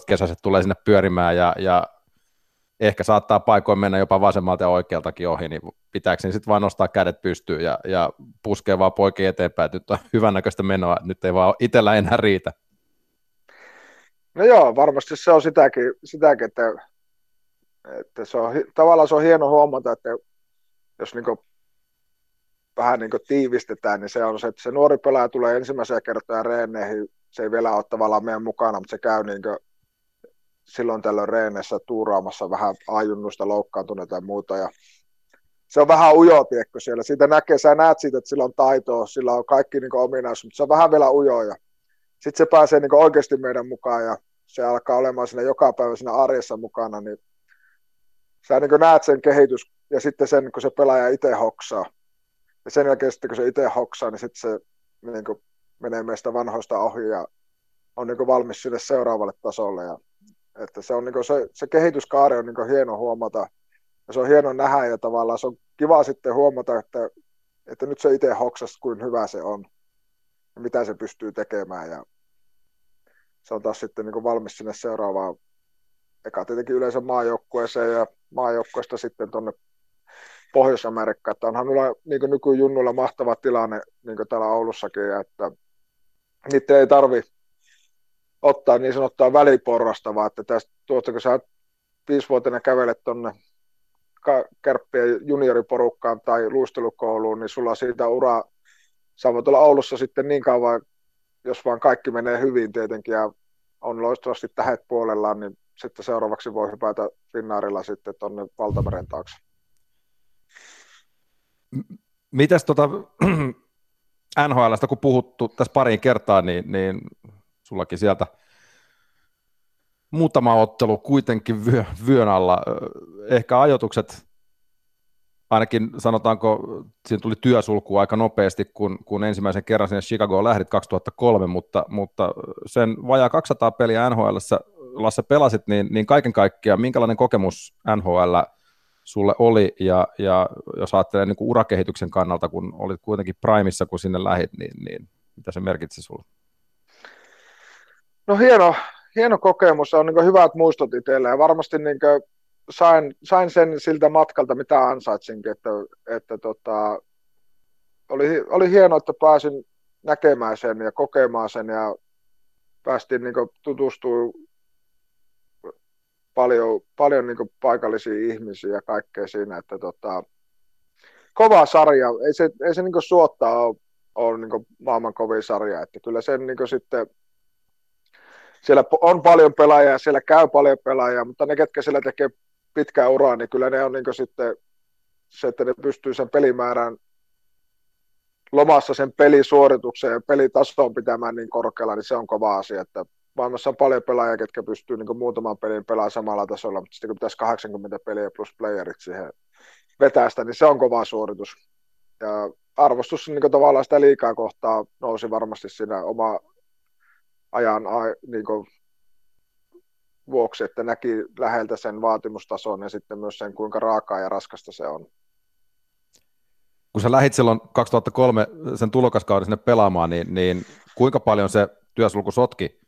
kesäiset tulee sinne pyörimään ja, ja ehkä saattaa paikoin mennä jopa vasemmalta ja oikealtakin ohi, niin pitääkö niin sitten vaan nostaa kädet pystyyn ja, ja puskee vaan poikia eteenpäin, että nyt on [laughs] hyvännäköistä menoa, nyt ei vaan itsellä enää riitä. No joo, varmasti se on sitäkin, sitäkin että, että se on, tavallaan se on hieno huomata, että jos niin vähän niin tiivistetään, niin se on se, että se nuori pelaaja tulee ensimmäisiä kertoja reeneihin, se ei vielä ole tavallaan meidän mukana, mutta se käy niin silloin tällöin reeneissä tuuraamassa vähän ajunnusta, loukkaantuneita ja muuta, ja se on vähän ujo, tiedätkö, siellä. Siitä näkee, sä näet siitä, että sillä on taitoa, sillä on kaikki niin ominaisuus, mutta se on vähän vielä ujo, ja sitten se pääsee niin oikeasti meidän mukaan, ja se alkaa olemaan siinä joka päivä siinä arjessa mukana, niin sä niin näet sen kehitys ja sitten sen, kun se pelaaja itse hoksaa. Ja sen jälkeen sitten, kun se itse hoksaa, niin sitten se niin kuin menee meistä vanhoista ohi ja on niin valmis sille seuraavalle tasolle. Ja, että se, on niin se, se kehityskaari on niin hieno huomata ja se on hieno nähdä ja tavallaan se on kiva sitten huomata, että, että nyt se itse hoksas, kuin hyvä se on ja mitä se pystyy tekemään. Ja se on taas sitten niin valmis sinne seuraavaan, eka tietenkin yleensä maajoukkueeseen ja maajoukkueesta sitten tuonne Pohjois-Amerikkaan, että onhan minulla niin nykyjunnuilla mahtava tilanne, niin täällä Oulussakin, että niitä ei tarvi ottaa niin sanottua väliporrasta, vaan että tästä tuosta, kun sä viisivuotinen kävelet tuonne kärppien junioriporukkaan tai luistelukouluun, niin sulla siitä uraa, sä voit olla Oulussa sitten niin kauan, jos vaan kaikki menee hyvin tietenkin ja on loistavasti tähet puolellaan, niin sitten seuraavaksi voi hypätä Finnaarilla sitten tuonne Valtameren taakse. Mitäs tota, [clears throat] NHLstä kun puhuttu tässä pariin kertaa, niin, niin sullakin sieltä muutama ottelu kuitenkin vyö, vyön alla. Ehkä ajoitukset ainakin sanotaanko, siinä tuli työsulku aika nopeasti, kun, kun ensimmäisen kerran sinne Chicagoon lähdit 2003, mutta, mutta sen vajaa 200 peliä NHL, Lasse pelasit, niin, niin kaiken kaikkiaan, minkälainen kokemus NHL sulle oli, ja, ja jos ajattelee niin kuin urakehityksen kannalta, kun olit kuitenkin primissa, kun sinne lähit, niin, niin mitä se merkitsi sulle? No hieno, hieno kokemus, on niin hyvät muistot itselle, ja varmasti niin sain, sain sen siltä matkalta, mitä ansaitsinkin, että, että tota, oli, oli hienoa, että pääsin näkemään sen ja kokemaan sen ja päästiin niin tutustumaan paljon, paljon niin paikallisia ihmisiä ja kaikkea siinä, että tota, kova sarja, ei se, ei se niin suottaa ole, ole niin maailman kovin sarja, että kyllä sen niin sitten siellä on paljon pelaajia, siellä käy paljon pelaajia, mutta ne, ketkä siellä tekee pitkää uraa, niin kyllä ne on niin sitten se, että ne pystyy sen pelimäärän lomassa sen pelisuorituksen ja pelitasoon pitämään niin korkealla, niin se on kova asia, että maailmassa on paljon pelaajia, ketkä pystyy niin muutaman pelin pelaamaan samalla tasolla, mutta sitten kun pitäisi 80 peliä plus playerit siihen vetästä, niin se on kova suoritus. Ja arvostus niin tavallaan sitä liikaa kohtaa nousi varmasti siinä oma ajan niin vuoksi, että näki läheltä sen vaatimustason ja sitten myös sen, kuinka raakaa ja raskasta se on. Kun sä lähit silloin 2003 sen tulokaskauden sinne pelaamaan, niin, niin kuinka paljon se työsulku sotki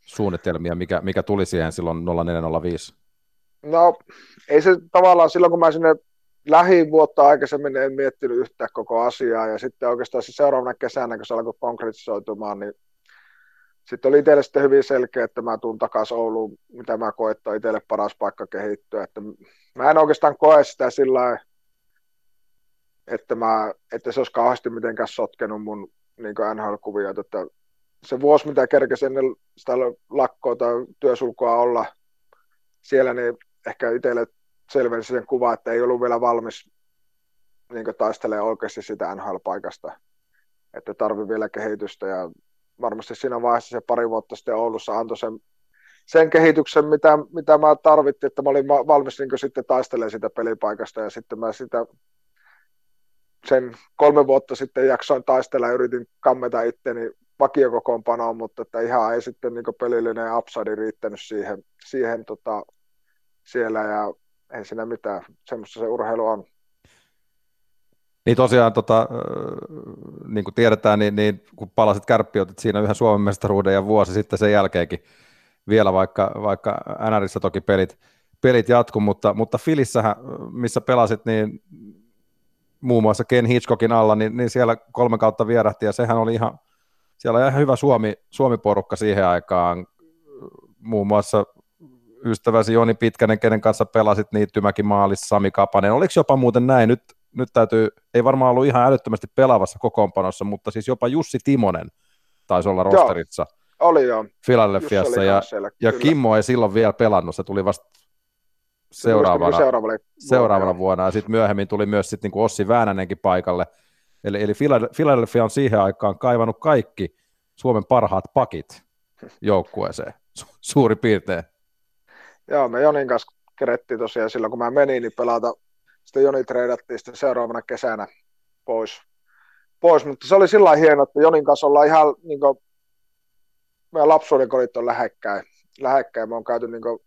suunnitelmia, mikä, mikä tuli siihen silloin 0405? No, ei se tavallaan silloin, kun mä sinne lähivuotta aikaisemmin en miettinyt yhtään koko asiaa, ja sitten oikeastaan se seuraavana kesänä, kun se alkoi konkretisoitumaan, niin sitten oli itselle sitten hyvin selkeä, että mä tuun takaisin Ouluun, mitä mä koen, että on itselle paras paikka kehittyä. Että mä en oikeastaan koe sitä sillä että, mä, että se olisi kauheasti mitenkään sotkenut mun niin NHL-kuvioita. Että se vuosi, mitä kerkesi ennen sitä lakkoa tai työsulkua olla siellä, niin ehkä itselle selvensi sen kuva, että ei ollut vielä valmis niin taistelemaan oikeasti sitä NHL-paikasta. Että tarvii vielä kehitystä ja varmasti siinä vaiheessa se pari vuotta sitten Oulussa antoi sen, sen kehityksen, mitä, mitä mä tarvittiin, että mä olin valmis niin sitten taistelemaan sitä pelipaikasta ja sitten mä sitä sen kolme vuotta sitten jaksoin taistella ja yritin kammeta itteni vakiokokoonpanoon, mutta että ihan ei sitten niin pelillinen upside riittänyt siihen, siihen tota, siellä ja ei siinä mitään, semmoista se urheilu on. Niin tosiaan, tota, niin kuin tiedetään, niin, niin kun palasit kärppiotit siinä yhden Suomen mestaruuden ja vuosi sitten sen jälkeenkin vielä, vaikka, vaikka NRissä toki pelit, pelit jatku, mutta, mutta Filissähän, missä pelasit, niin muun muassa Ken Hitchcockin alla, niin, niin siellä kolme kautta vierähti, ja sehän oli ihan, siellä oli ihan hyvä Suomi, Suomi-porukka siihen aikaan, muun muassa ystäväsi Joni Pitkänen, kenen kanssa pelasit Niittymäki maalissa, Sami Kapanen. Oliko jopa muuten näin, nyt, nyt täytyy, ei varmaan ollut ihan älyttömästi pelaavassa kokoonpanossa, mutta siis jopa Jussi Timonen taisi olla rosterissa. Joo, oli joo. Philadelphiassa, ja, siellä, ja Kimmo ei silloin vielä pelannut, se tuli vasta seuraavana, seuraavana, seuraavana vuonna, ja sitten myöhemmin tuli myös sit niinku Ossi Väänänenkin paikalle, eli, eli Philadelphia on siihen aikaan kaivannut kaikki Suomen parhaat pakit joukkueeseen, su- suuri piirtein. Joo, me Jonin kanssa kerettiin tosiaan silloin, kun mä menin, niin pelata. Sitten Joni treidattiin sitten seuraavana kesänä pois. pois. Mutta se oli sillä hienoa, että Jonin kanssa ollaan ihan niin kuin, meidän lapsuuden kodit on lähekkäin. lähekkäin. Me on käyty niin kuin,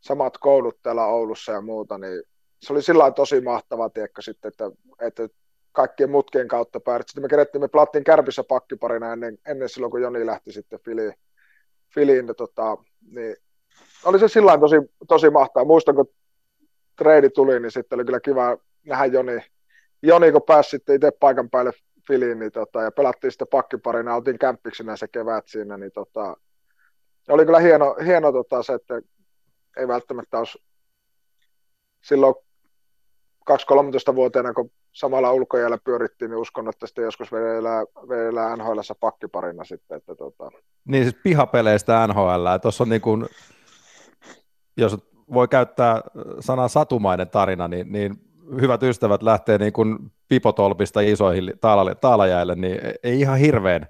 samat koulut täällä Oulussa ja muuta, niin se oli sillä tosi mahtava tiekka sitten, että, että kaikkien mutkien kautta päädyt. Sitten me kerettiin, me plattiin kärpissä pakkiparina ennen, ennen silloin, kun Joni lähti sitten Filiin, Filiin tota, niin oli se sillä tosi, tosi mahtavaa. Muistan, kun treidi tuli, niin sitten oli kyllä kiva nähdä Joni, Joni kun pääsi sitten itse paikan päälle Filiin, niin tota, ja pelattiin sitten pakkiparina, oltiin kämppiksinä se kevät siinä, niin tota, oli kyllä hieno, hieno tota, se, että ei välttämättä olisi silloin 2-13-vuotiaana, kun samalla ulkojäällä pyörittiin, niin uskon, että sitten joskus vielä, vielä NHL pakkiparina sitten. Että tota. Niin siis pihapeleistä NHL, tuossa on niin kuin jos voi käyttää sanaa satumainen tarina, niin, niin hyvät ystävät lähtee niin kuin pipotolpista isoihin taalajäille, niin ei ihan hirveän,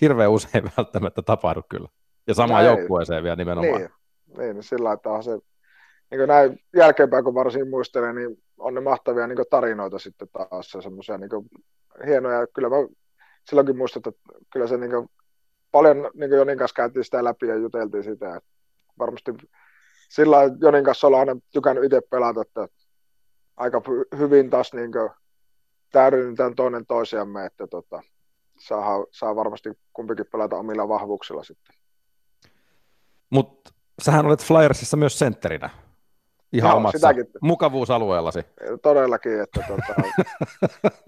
hirveän usein [laughs] välttämättä tapahdu kyllä. Ja samaan joukkueeseen vielä nimenomaan. Niin, niin sillä että on se, niin kuin näin jälkeenpäin kun varsin muistelen, niin on ne mahtavia niin tarinoita sitten taas, semmoisia niin hienoja. Kyllä mä silloinkin muistan, että kyllä se niin kuin, paljon niin kuin Jonin kanssa käytiin sitä läpi ja juteltiin sitä, että varmasti sillä Jonin kanssa ollaan aina tykännyt itse pelata, että aika hyvin taas niin täydennetään toinen toisiamme, että tota, saa, saa varmasti kumpikin pelata omilla vahvuuksilla sitten. Mutta sähän olet Flyersissa myös sentterinä. Ihan Joo, omassa sitäkin. mukavuusalueellasi. Todellakin, että tota,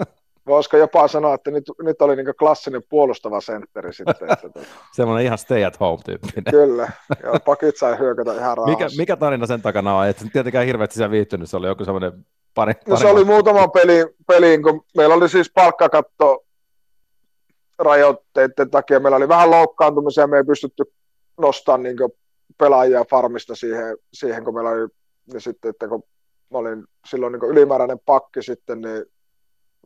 [laughs] voisiko jopa sanoa, että nyt, nyt oli niin klassinen puolustava sentteri sitten. Että tota. [laughs] Semmoinen ihan stay at home tyyppinen. Kyllä, ja pakit sai hyökätä ihan rauhassa. Mikä, mikä tarina sen takana on? Et tietenkään hirveästi siellä viihtynyt, se oli joku semmoinen pari, no, se oli muutaman pelin, peliin, kun meillä oli siis palkkakatto rajoitteiden takia. Meillä oli vähän loukkaantumisia, me ei pystytty nostamaan niin pelaajia farmista siihen, siihen, kun meillä oli, niin sitten, että kun mä olin silloin niin ylimääräinen pakki sitten, niin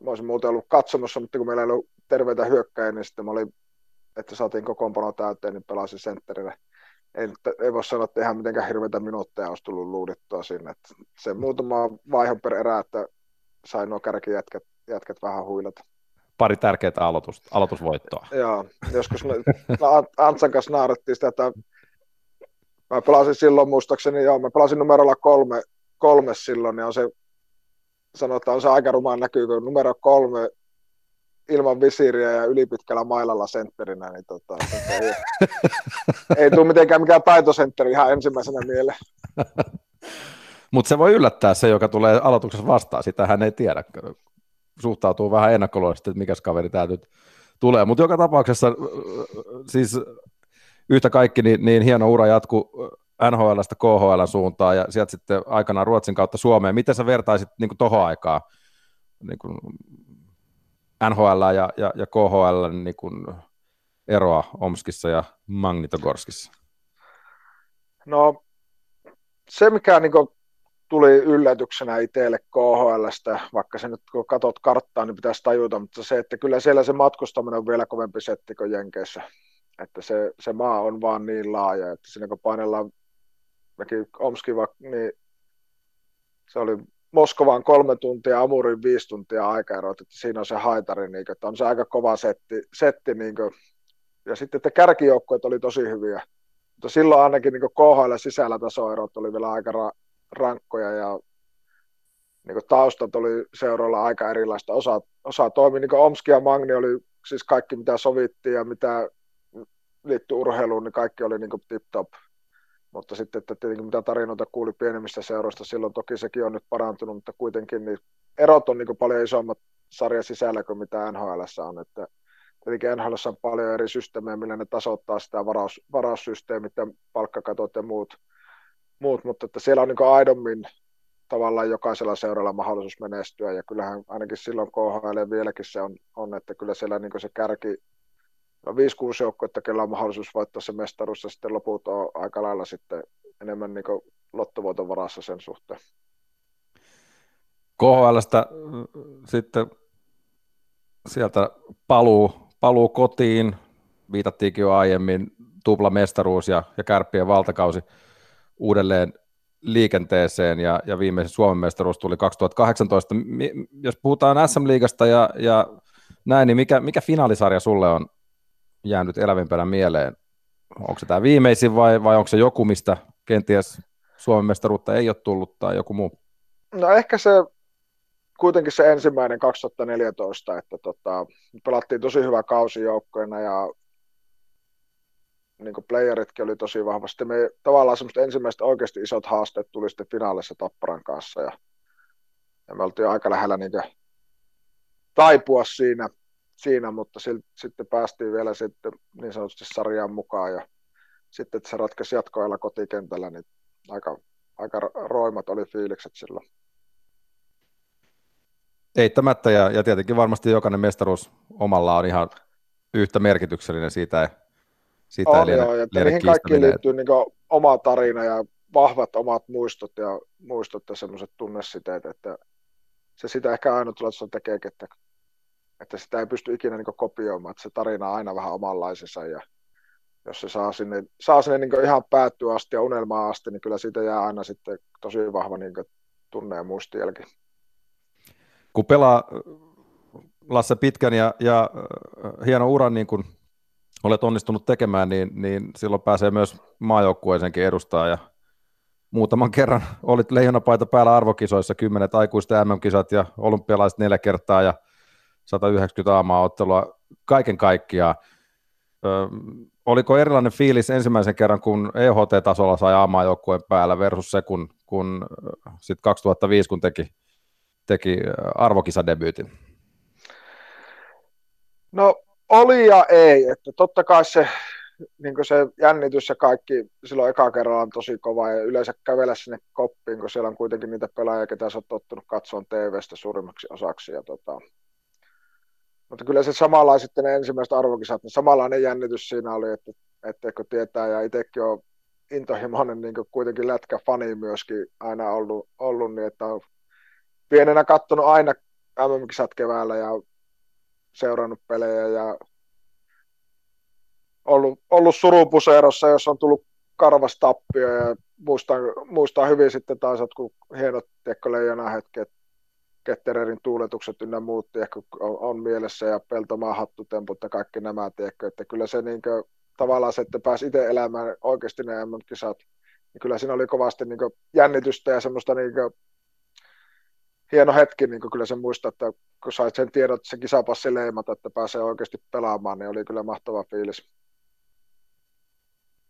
mä olisin muuten ollut katsomassa, mutta kun meillä ei ollut terveitä hyökkäjiä, niin sitten mä olin, että saatiin kokoonpano täyteen, niin pelasin sentterille, ei, ei voi sanoa, että ihan mitenkään hirveitä minuutteja olisi tullut luudittua sinne. Että se muutama vaihe per erä, että sai nuo kärkijätkät jätkät vähän huilata. Pari tärkeää aloitus, aloitusvoittoa. Joo, joskus me Antsan kanssa naarettiin sitä, että mä pelasin silloin muistaakseni, joo, mä pelasin numerolla kolme, kolme silloin, ja on se, sanotaan, se aika rumaan näkyy, kun numero kolme ilman visiiriä ja ylipitkällä mailalla sentterinä, niin tota, ei, [laughs] ei tule mitenkään mikään taitosentteri ihan ensimmäisenä mieleen. [laughs] Mutta se voi yllättää se, joka tulee aloituksessa vastaan, sitä hän ei tiedä. Suhtautuu vähän ennakkoluuloisesti, että mikä kaveri tämä nyt tulee. Mutta joka tapauksessa siis yhtä kaikki niin, niin hieno ura jatku NHLstä KHL suuntaan ja sieltä sitten aikanaan Ruotsin kautta Suomeen. Miten sä vertaisit niin tuohon aikaan niin kuin NHL ja, ja, ja KHL niin kuin eroa Omskissa ja Magnitogorskissa? No se, mikä niin kuin, tuli yllätyksenä itselle KHLstä, vaikka se nyt kun katsot karttaa, niin pitäisi tajuta, mutta se, että kyllä siellä se matkustaminen on vielä kovempi setti kuin Jenkeissä. Että se, se maa on vaan niin laaja, että siinä kun painellaan mekin Omski, niin se oli Moskovaan kolme tuntia, Amurin viisi tuntia aikaero, että siinä on se haitari, niin, että on se aika kova setti, setti niin kuin, ja sitten että kärkijoukkueet oli tosi hyviä, mutta silloin ainakin niin KHL sisällä tasoerot oli vielä aika ra- rankkoja ja niin taustat oli seuroilla aika erilaista. Osa, osa toimi, niin Omski ja Magni oli siis kaikki mitä sovittiin ja mitä liittyi urheiluun, niin kaikki oli niin tip-top. Mutta sitten, että tietenkin mitä tarinoita kuuli pienemmistä seuroista, silloin toki sekin on nyt parantunut, mutta kuitenkin niin erot on niin paljon isommat sarjan sisällä kuin mitä NHL on, että tietenkin NHL on paljon eri systeemejä, millä ne tasoittaa sitä varaus, varaussysteemit ja palkkakatot ja muut, muut mutta että siellä on niin aidommin tavallaan jokaisella seuralla mahdollisuus menestyä, ja kyllähän ainakin silloin KHL vieläkin se on, on että kyllä siellä niin se kärki, 5-6 joukkuetta, kellä on mahdollisuus voittaa se mestaruus, ja sitten loput on aika lailla sitten enemmän niin lottovoiton varassa sen suhteen. KHLstä sitten sieltä paluu, paluu kotiin, viitattiinkin jo aiemmin, tupla mestaruus ja, ja kärppien valtakausi uudelleen liikenteeseen ja, ja viimeisin Suomen mestaruus tuli 2018. Jos puhutaan SM-liigasta ja, ja näin, niin mikä, mikä finaalisarja sulle on jäänyt elävimpänä mieleen? Onko se tämä viimeisin vai, vai onko se joku, mistä kenties Suomen mestaruutta ei ole tullut tai joku muu? No ehkä se kuitenkin se ensimmäinen 2014, että tota, pelattiin tosi hyvä kausi joukkoina ja niin playeritkin oli tosi vahvasti. Me tavallaan semmoista ensimmäiset oikeasti isot haasteet tuli sitten finaalissa Tapparan kanssa ja, ja me oltiin aika lähellä niin taipua siinä, siinä, mutta sitten päästiin vielä sitten niin sanotusti sarjaan mukaan ja sitten, että se ratkaisi jatkoajalla kotikentällä, niin aika, aika roimat oli fiilikset silloin. Eittämättä, ja, ja tietenkin varmasti jokainen mestaruus omalla on ihan yhtä merkityksellinen, siitä ei, siitä on, ei liene, joo, liene niihin kaikkiin liittyy niin oma tarina ja vahvat omat muistot ja muistot ja semmoiset tunnesiteet, että se sitä ehkä tulee, tekee, että että sitä ei pysty ikinä niin kopioimaan, että se tarina on aina vähän omanlaisensa ja jos se saa sinne, saa sinne niin ihan päättyä asti ja unelmaan asti, niin kyllä siitä jää aina sitten tosi vahva niin tunne ja muistijälki. Kun pelaa Lasse pitkän ja, ja äh, hieno uran, niin kuin olet onnistunut tekemään, niin, niin silloin pääsee myös maajoukkueeseenkin edustaa ja muutaman kerran olit leijonapaita päällä arvokisoissa, kymmenet aikuisten MM-kisat ja olympialaiset neljä kertaa ja 190 aamaa ottelua kaiken kaikkiaan. Ö, oliko erilainen fiilis ensimmäisen kerran, kun EHT-tasolla sai aamaajoukkueen päällä versus se, kun, kun sit 2005, kun teki, teki arvokisadebyytin? No oli ja ei, että totta kai se, niin se jännitys ja kaikki silloin eka kerralla on tosi kova ja yleensä kävellä sinne koppiin, kun siellä on kuitenkin niitä pelaajia, ketä sä oot tottunut katsoa TVstä suurimmaksi osaksi ja tota, mutta kyllä se samalla sitten ne ensimmäiset arvokisat, niin samanlainen jännitys siinä oli, että, että kun tietää ja itsekin on intohimoinen niin kuitenkin lätkäfani myöskin aina ollut, ollut niin että on pienenä katsonut aina MM-kisat keväällä ja seurannut pelejä ja ollut, ollut surupuseerossa, jos on tullut karvas tappio ja muistan, muistan hyvin sitten taas kun hienot tiekko leijona hetket, Kettererin tuuletukset ynnä muut tiekko on, on, mielessä ja Peltomaan hattutemput ja kaikki nämä tiekko, että kyllä se niin kuin, tavallaan se, että pääsi itse elämään oikeasti ne MM-kisat, niin kyllä siinä oli kovasti niin kuin, jännitystä ja semmoista niin kuin, hieno hetki, niin kuin kyllä se muistaa, että kun sait sen tiedon, että se kisapassi leimata, että pääsee oikeasti pelaamaan, niin oli kyllä mahtava fiilis.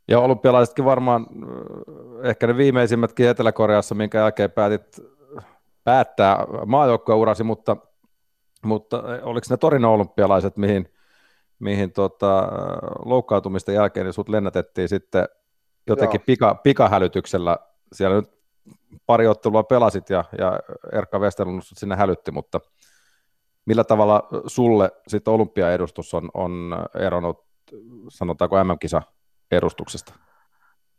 Ja olympialaisetkin varmaan, äh, ehkä ne viimeisimmätkin Etelä-Koreassa, minkä jälkeen päätit päättää maajoukkueurasi, mutta, mutta oliko ne Torino olympialaiset, mihin, mihin tota, loukkaantumista jälkeen niin sut lennätettiin sitten jotenkin pika, pikahälytyksellä. Siellä nyt pari ottelua pelasit ja, ja Erkka Westerlund sinne hälytti, mutta millä tavalla sulle sitten olympiaedustus on, on eronnut, sanotaanko MM-kisa edustuksesta?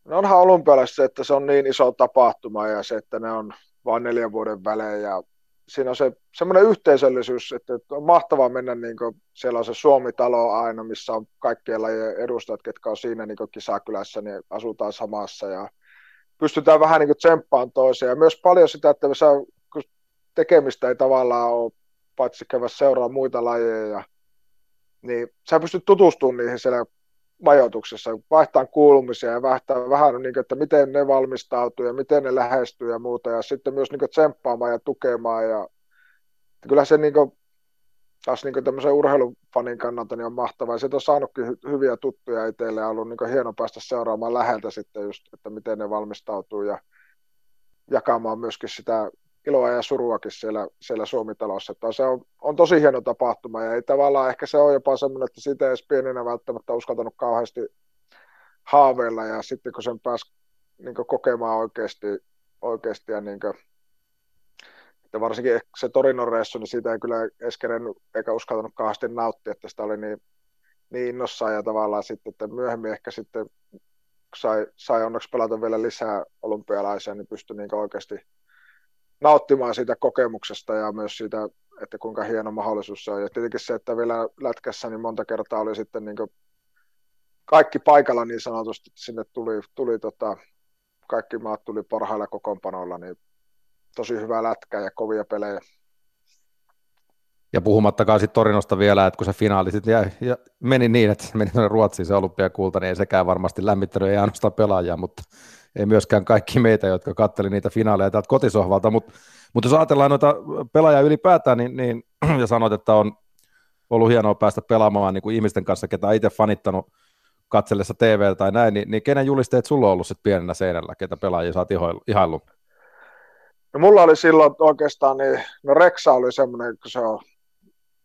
No onhan olympialaisessa se, että se on niin iso tapahtuma ja se, että ne on vain neljän vuoden välein ja siinä on se semmoinen yhteisöllisyys, että on mahtavaa mennä, niin kuin, siellä on se Suomi-talo aina, missä on kaikkien lajien edustajat, ketkä on siinä niin kisakylässä, niin asutaan samassa ja pystytään vähän niin tsemppaan toiseen. Ja myös paljon sitä, että sä, kun tekemistä ei tavallaan ole, paitsi käydä seuraa muita lajeja, niin sä pystyt tutustumaan niihin siellä majoituksessa, vaihtaa kuulumisia ja vaihtaa vähän, niin kuin, että miten ne valmistautuu ja miten ne lähestyy ja muuta, ja sitten myös niin kuin, tsemppaamaan ja tukemaan, ja kyllä se niin kuin, taas niin tämmöisen urheilufanin kannalta niin on mahtavaa, sieltä on saanutkin hy- hyviä tuttuja itselle, ja ollut niin hieno päästä seuraamaan läheltä sitten just, että miten ne valmistautuu, ja jakamaan myöskin sitä iloa ja suruakin siellä, siellä Suomitalossa. Että se on, on, tosi hieno tapahtuma ja ei tavallaan ehkä se on jopa semmoinen, että siitä ei edes pienenä välttämättä uskaltanut kauheasti haaveilla ja sitten kun sen pääsi niin kokemaan oikeasti, oikeasti ja niin kuin, että varsinkin se Torinon reissu, niin siitä ei kyllä edes kerennyt, eikä uskaltanut kauheasti nauttia, että sitä oli niin, niin innossaan ja tavallaan sitten, että myöhemmin ehkä sitten sai, sai onneksi pelata vielä lisää olympialaisia, niin pystyi niin oikeasti nauttimaan siitä kokemuksesta ja myös siitä, että kuinka hieno mahdollisuus se on. Ja tietenkin se, että vielä lätkässä niin monta kertaa oli sitten niin kaikki paikalla niin sanotusti, että sinne tuli, tuli tota, kaikki maat tuli parhailla kokoonpanoilla, niin tosi hyvä lätkä ja kovia pelejä. Ja puhumattakaan sitten Torinosta vielä, että kun se finaali sitten jäi, ja meni niin, että meni tuonne Ruotsiin se olympiakulta, niin ei sekään varmasti lämmittänyt, ei ainoastaan pelaajia, mutta ei myöskään kaikki meitä, jotka katteli niitä finaaleja täältä kotisohvalta, mutta, mutta jos ajatellaan noita pelaajia ylipäätään, niin, niin [clears throat] ja sanoit, että on ollut hienoa päästä pelaamaan niin kuin ihmisten kanssa, ketä itse fanittanut katsellessa TV tai näin, niin, niin kenen julisteet sulla on ollut sitten pienenä seinällä, ketä pelaajia sä oot ihaillut? No mulla oli silloin oikeastaan, niin, no Reksa oli semmoinen, kun se on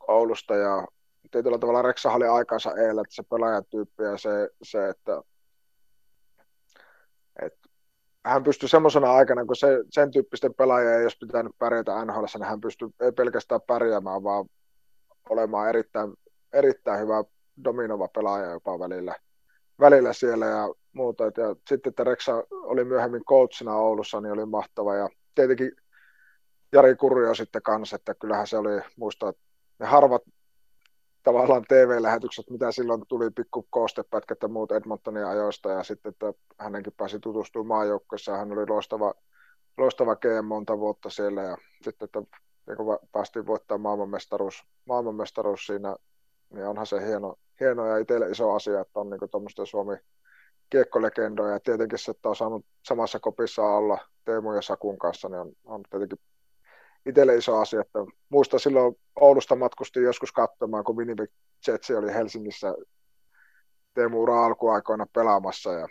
Oulusta ja tietyllä tavalla Reksa oli aikansa eilen, että se pelaajatyyppi ja se, se että hän pystyi semmoisena aikana, kun se, sen tyyppisten pelaajia ei olisi pitänyt pärjätä NHL, niin hän pystyi ei pelkästään pärjäämään, vaan olemaan erittäin, erittäin hyvä dominova pelaaja jopa välillä, välillä siellä ja muuta. Ja sitten, että Reksa oli myöhemmin coachina Oulussa, niin oli mahtava. Ja tietenkin Jari Kurjo sitten kanssa, että kyllähän se oli, muista, että ne harvat tavallaan TV-lähetykset, mitä silloin tuli pikku koostepätkät ja muut Edmontonin ajoista ja sitten, että hänenkin pääsi tutustumaan maajoukkoissa. Hän oli loistava, loistava GM monta vuotta siellä ja sitten, että kun päästiin voittamaan maailmanmestaruus, maailmanmestaruus siinä, niin onhan se hieno, hieno ja itselle iso asia, että on niin tuommoista Suomi kiekkolegendoja ja tietenkin se, että on saanut samassa kopissa olla Teemu ja Sakun kanssa, niin on, on tietenkin itselle iso asia. Että muista silloin Oulusta matkustin joskus katsomaan, kun Winnipeg Jetsi oli Helsingissä Teemu ura alkuaikoina pelaamassa ja,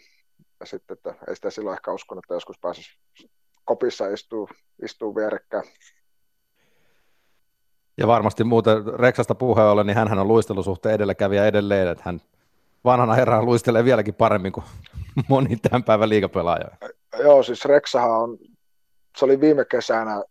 ja sitten, että ei sitä silloin ehkä uskonut, että joskus pääsisi kopissa istuu, istuu vierekkäin. Ja varmasti muuten Reksasta puheen ollen, niin hän on luistelusuhteen edelläkävijä edelleen, että hän vanhana herrana luistelee vieläkin paremmin kuin moni tämän päivän liigapelaaja. Joo, siis Reksahan on, se oli viime kesänä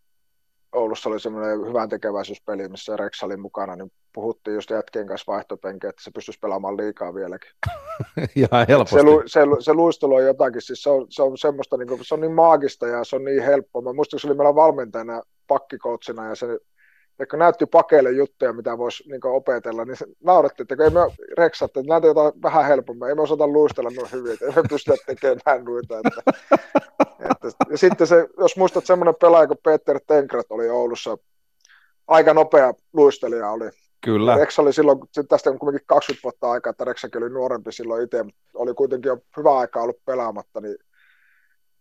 Oulussa oli semmoinen hyvän tekeväisyyspeli, missä Rex oli mukana, niin puhuttiin just jätkien kanssa vaihtopenki, että se pystyisi pelaamaan liikaa vieläkin. [laughs] Ihan helposti. Se, lu, se, se, luistelu on jotakin, siis se on, se on semmoista, niin kuin, se on niin maagista ja se on niin helppoa. Mä muistan, se oli meillä valmentajana pakkikoutsina ja se että kun näytti pakeille juttuja, mitä voisi niin opetella, niin naurettiin, että kun ei me reksatte, että näitä jotain vähän helpommin, ei me osata luistella noin hyvin, että ei me pystytä tekemään noita. Että, että, ja sitten se, jos muistat semmoinen pelaaja kuin Peter Tenkrat oli Oulussa, aika nopea luistelija oli. Kyllä. Rex oli silloin, tästä on kuitenkin 20 vuotta aikaa, että Rexakin oli nuorempi silloin itse, mutta oli kuitenkin jo hyvä aika ollut pelaamatta, niin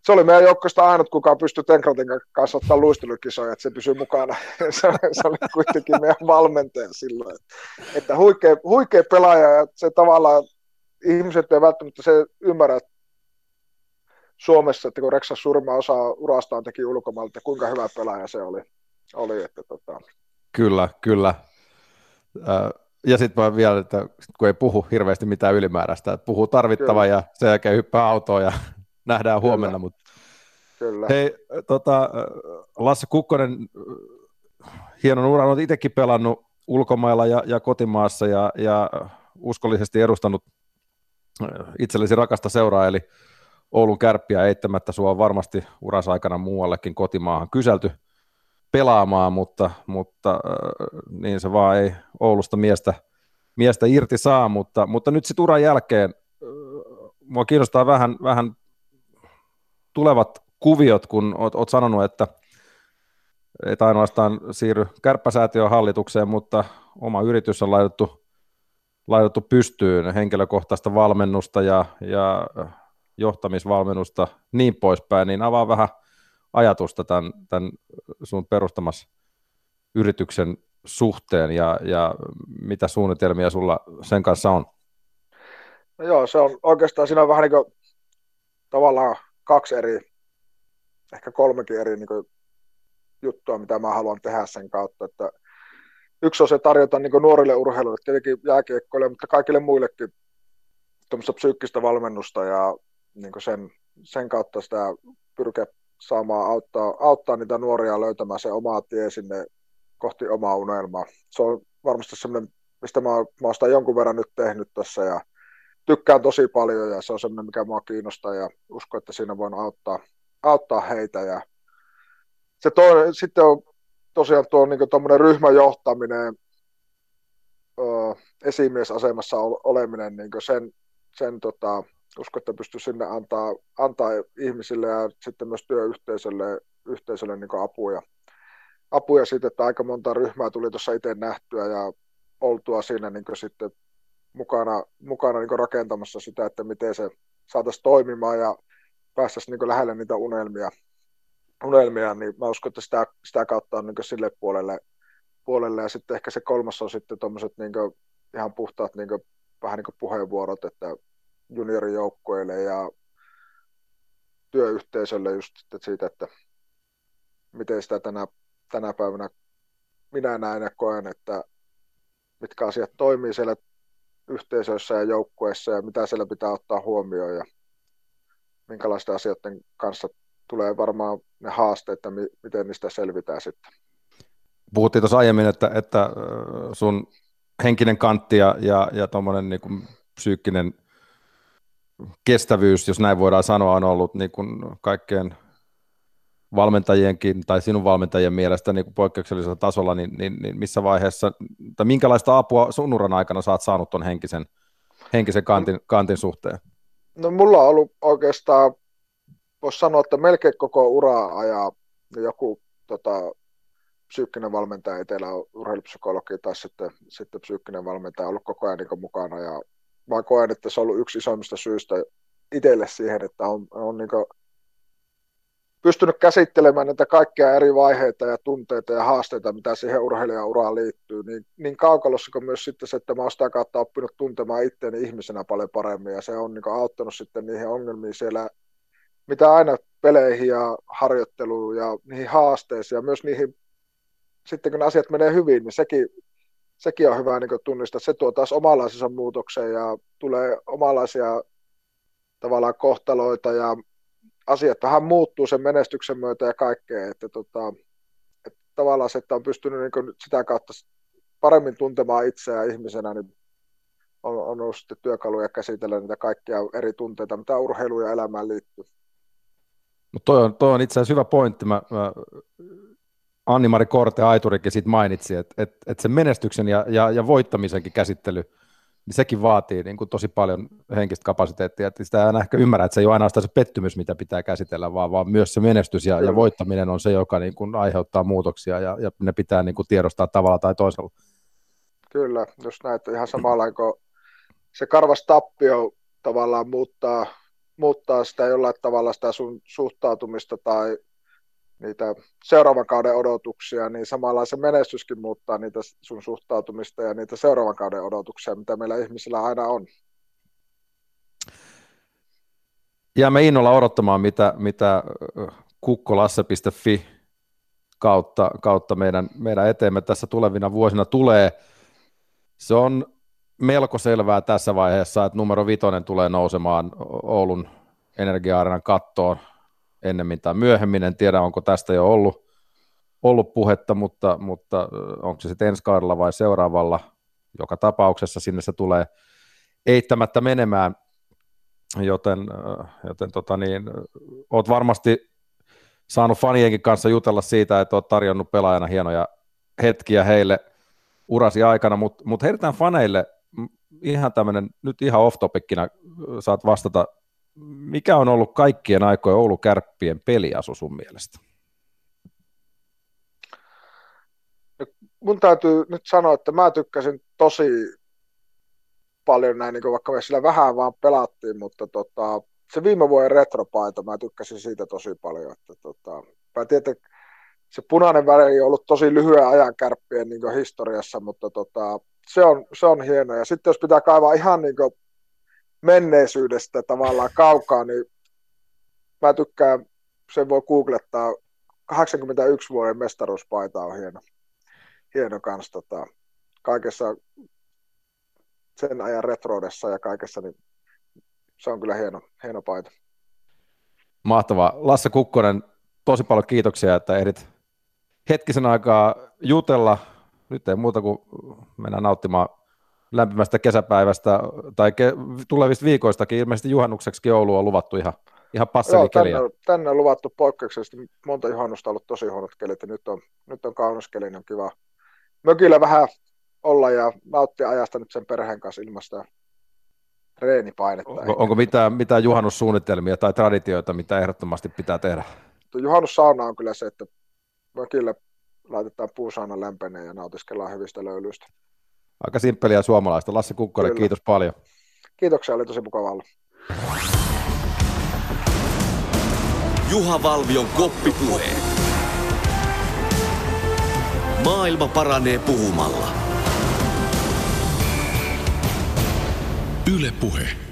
se oli meidän joukkoista ainut, kuka pystyi Tenkratin kanssa ottaa luistelukisoja, että se pysyi mukana. [laughs] se, se oli kuitenkin meidän valmentaja silloin. Että huikea, huikea pelaaja ja se tavallaan ihmiset ei välttämättä se ymmärrä Suomessa, että kun Reksa surma osa urastaan teki ulkomailta, että kuinka hyvä pelaaja se oli. oli että tota... Kyllä, kyllä. Ja sitten vielä, että kun ei puhu hirveästi mitään ylimääräistä, että puhuu tarvittava Kyllä. ja sen jälkeen hyppää autoon ja nähdään Kyllä. huomenna. Mutta... Kyllä. Hei, tota, Lasse Kukkonen, hienon uran, olet itsekin pelannut ulkomailla ja, ja kotimaassa ja, ja uskollisesti edustanut itsellesi rakasta seuraa, eli Oulun kärppiä eittämättä sua on varmasti uransa aikana muuallekin kotimaahan kyselty pelaamaan, mutta, mutta niin se vaan ei Oulusta miestä, miestä irti saa, mutta, mutta nyt sitten uran jälkeen mua kiinnostaa vähän, vähän tulevat kuviot, kun oot, oot sanonut, että et ainoastaan siirry kärppäsäätiön hallitukseen, mutta oma yritys on laitettu, laitettu pystyyn, henkilökohtaista valmennusta ja, ja johtamisvalmennusta niin poispäin, niin avaa vähän ajatusta tämän, tämän sun perustamassa yrityksen suhteen ja, ja mitä suunnitelmia sulla sen kanssa on? No joo, se on oikeastaan siinä on vähän niin kuin tavallaan kaksi eri, ehkä kolmekin eri niin kuin, juttua, mitä mä haluan tehdä sen kautta. Että yksi on se tarjota niin nuorille urheilijoille, tietenkin jääkiekkoille, mutta kaikille muillekin tuommoista psyykkistä valmennusta ja niin sen, sen kautta sitä pyrkiä saamaan auttaa, auttaa niitä nuoria löytämään se oma tie sinne kohti omaa unelmaa. Se on varmasti semmoinen, mistä mä, mä oon sitä jonkun verran nyt tehnyt tässä ja tykkään tosi paljon ja se on semmoinen, mikä mua kiinnostaa ja uskon, että siinä voin auttaa, auttaa heitä. Ja se toinen, sitten on tosiaan tuo niin tuommoinen ryhmäjohtaminen, ö, esimiesasemassa oleminen, niin sen, sen tota, uskon, että pystyy sinne antaa, antaa ihmisille ja sitten myös työyhteisölle yhteisölle niin apuja. apuja siitä, että aika monta ryhmää tuli tuossa itse nähtyä ja oltua siinä niin sitten mukana, mukana niin rakentamassa sitä, että miten se saataisiin toimimaan ja päästäisiin niin lähelle niitä unelmia, unelmia, niin mä uskon, että sitä, sitä kautta on niin sille puolelle, puolelle. Ja sitten ehkä se kolmas on sitten tuommoiset niin ihan puhtaat niin kuin, vähän niin puheenvuorot, että juniorijoukkueille ja työyhteisölle just että siitä, että miten sitä tänä, tänä päivänä minä näen ja koen, että mitkä asiat toimii siellä yhteisöissä ja joukkueissa ja mitä siellä pitää ottaa huomioon ja minkälaisten asioiden kanssa tulee varmaan ne haasteet, että miten niistä selvitään sitten. Puhuttiin tuossa aiemmin, että, että sun henkinen kantti ja, ja, ja tuommoinen niin psyykkinen kestävyys, jos näin voidaan sanoa, on ollut niin kuin kaikkeen valmentajienkin tai sinun valmentajien mielestä niin kuin poikkeuksellisella tasolla, niin, niin, niin, missä vaiheessa, tai minkälaista apua sun uran aikana saat saanut tuon henkisen, henkisen kantin, kantin suhteen? No mulla on ollut oikeastaan, voisi sanoa, että melkein koko uraa ajaa joku tota, psyykkinen valmentaja etelä urheilupsykologi tai sitten, sitten psyykkinen valmentaja ollut koko ajan niin mukana ja mä koen, että se on ollut yksi isoimmista syistä itselle siihen, että on, on niin pystynyt käsittelemään näitä kaikkia eri vaiheita ja tunteita ja haasteita, mitä siihen uraan liittyy, niin, niin kaukalossa kuin myös sitten se, että mä oon sitä kautta oppinut tuntemaan itseäni ihmisenä paljon paremmin, ja se on niin auttanut sitten niihin ongelmiin siellä, mitä aina peleihin ja harjoitteluun ja niihin haasteisiin ja myös niihin, sitten kun asiat menee hyvin, niin sekin sekin on hyvä niin tunnistaa. Se tuo taas omanlaisensa muutoksen ja tulee omanlaisia tavallaan kohtaloita ja asiat vähän muuttuu sen menestyksen myötä ja kaikkea. Että, tota, että tavallaan se, että on pystynyt niin sitä kautta paremmin tuntemaan itseään ihmisenä, niin on, on ollut sitten työkaluja käsitellä niitä kaikkia eri tunteita, mitä urheiluun ja elämään liittyy. Mutta toi on, toi on itse asiassa hyvä pointti. Mä, mä Anni-Mari Korte Aiturikin siitä mainitsi, että, että, että se menestyksen ja, ja, ja voittamisenkin käsittely, niin sekin vaatii niin kuin tosi paljon henkistä kapasiteettia. Että sitä en ehkä ymmärrä, että se ei ole ainoastaan se pettymys, mitä pitää käsitellä, vaan, vaan myös se menestys ja, ja voittaminen on se, joka niin kuin aiheuttaa muutoksia ja, ja ne pitää niin kuin tiedostaa tavalla tai toisella. Kyllä, jos näet ihan samalla kuin se karvas tappio tavallaan muuttaa, muuttaa sitä jollain tavalla sitä sun suhtautumista tai niitä seuraavan kauden odotuksia, niin samalla se menestyskin muuttaa niitä sun suhtautumista ja niitä seuraavan kauden odotuksia, mitä meillä ihmisillä aina on. Jäämme innolla odottamaan, mitä, mitä kukkolasse.fi kautta, kautta meidän, meidän eteemme tässä tulevina vuosina tulee. Se on melko selvää tässä vaiheessa, että numero vitonen tulee nousemaan Oulun energia kattoon ennemmin tai myöhemmin. En tiedä, onko tästä jo ollut, ollut puhetta, mutta, mutta onko se sitten ensi kaudella vai seuraavalla. Joka tapauksessa sinne se tulee eittämättä menemään, joten, joten tota niin, oot varmasti saanut fanienkin kanssa jutella siitä, että oot tarjonnut pelaajana hienoja hetkiä heille urasi aikana, mutta mut heitetään faneille ihan tämmöinen, nyt ihan off-topicina saat vastata mikä on ollut kaikkien aikojen Oulu Kärppien peliasu sun mielestä? Mun täytyy nyt sanoa, että mä tykkäsin tosi paljon näin, niin vaikka me sillä vähän vaan pelattiin, mutta tota, se viime vuoden retropaita, mä tykkäsin siitä tosi paljon. Että, tota, mä tiedän, se punainen väri on ollut tosi lyhyen ajan kärppien niin historiassa, mutta tota, se, on, se on hieno. Ja sitten jos pitää kaivaa ihan niin menneisyydestä tavallaan kaukaa, niin mä tykkään, sen voi googlettaa, 81 vuoden mestaruuspaita on hieno, hieno kans tota, kaikessa sen ajan retroudessa ja kaikessa, niin se on kyllä hieno, hieno paita. Mahtavaa. Lasse Kukkonen, tosi paljon kiitoksia, että ehdit hetkisen aikaa jutella. Nyt ei muuta kuin mennään nauttimaan lämpimästä kesäpäivästä tai ke- tulevista viikoistakin. Ilmeisesti juhannukseksi Oulu on luvattu ihan, ihan passeli tänne, tänne, on luvattu poikkeuksellisesti monta juhannusta ollut tosi huonot kelit ja nyt on, nyt on kaunis keli, niin on kiva mökillä vähän olla ja nauttia ajasta nyt sen perheen kanssa ilmasta reenipainetta. Onko, onko mitään, mitään juhannussuunnitelmia tai traditioita, mitä ehdottomasti pitää tehdä? Juhannussauna on kyllä se, että mökillä laitetaan puusauna lämpeneen ja nautiskellaan hyvistä löylyistä. Aika simppeliä suomalaista. Lassi Kukkonen, Kyllä. kiitos paljon. Kiitoksia, oli tosi mukava olla. Juha Valvion koppipuhe. Maailma paranee puhumalla. Yle Puhe.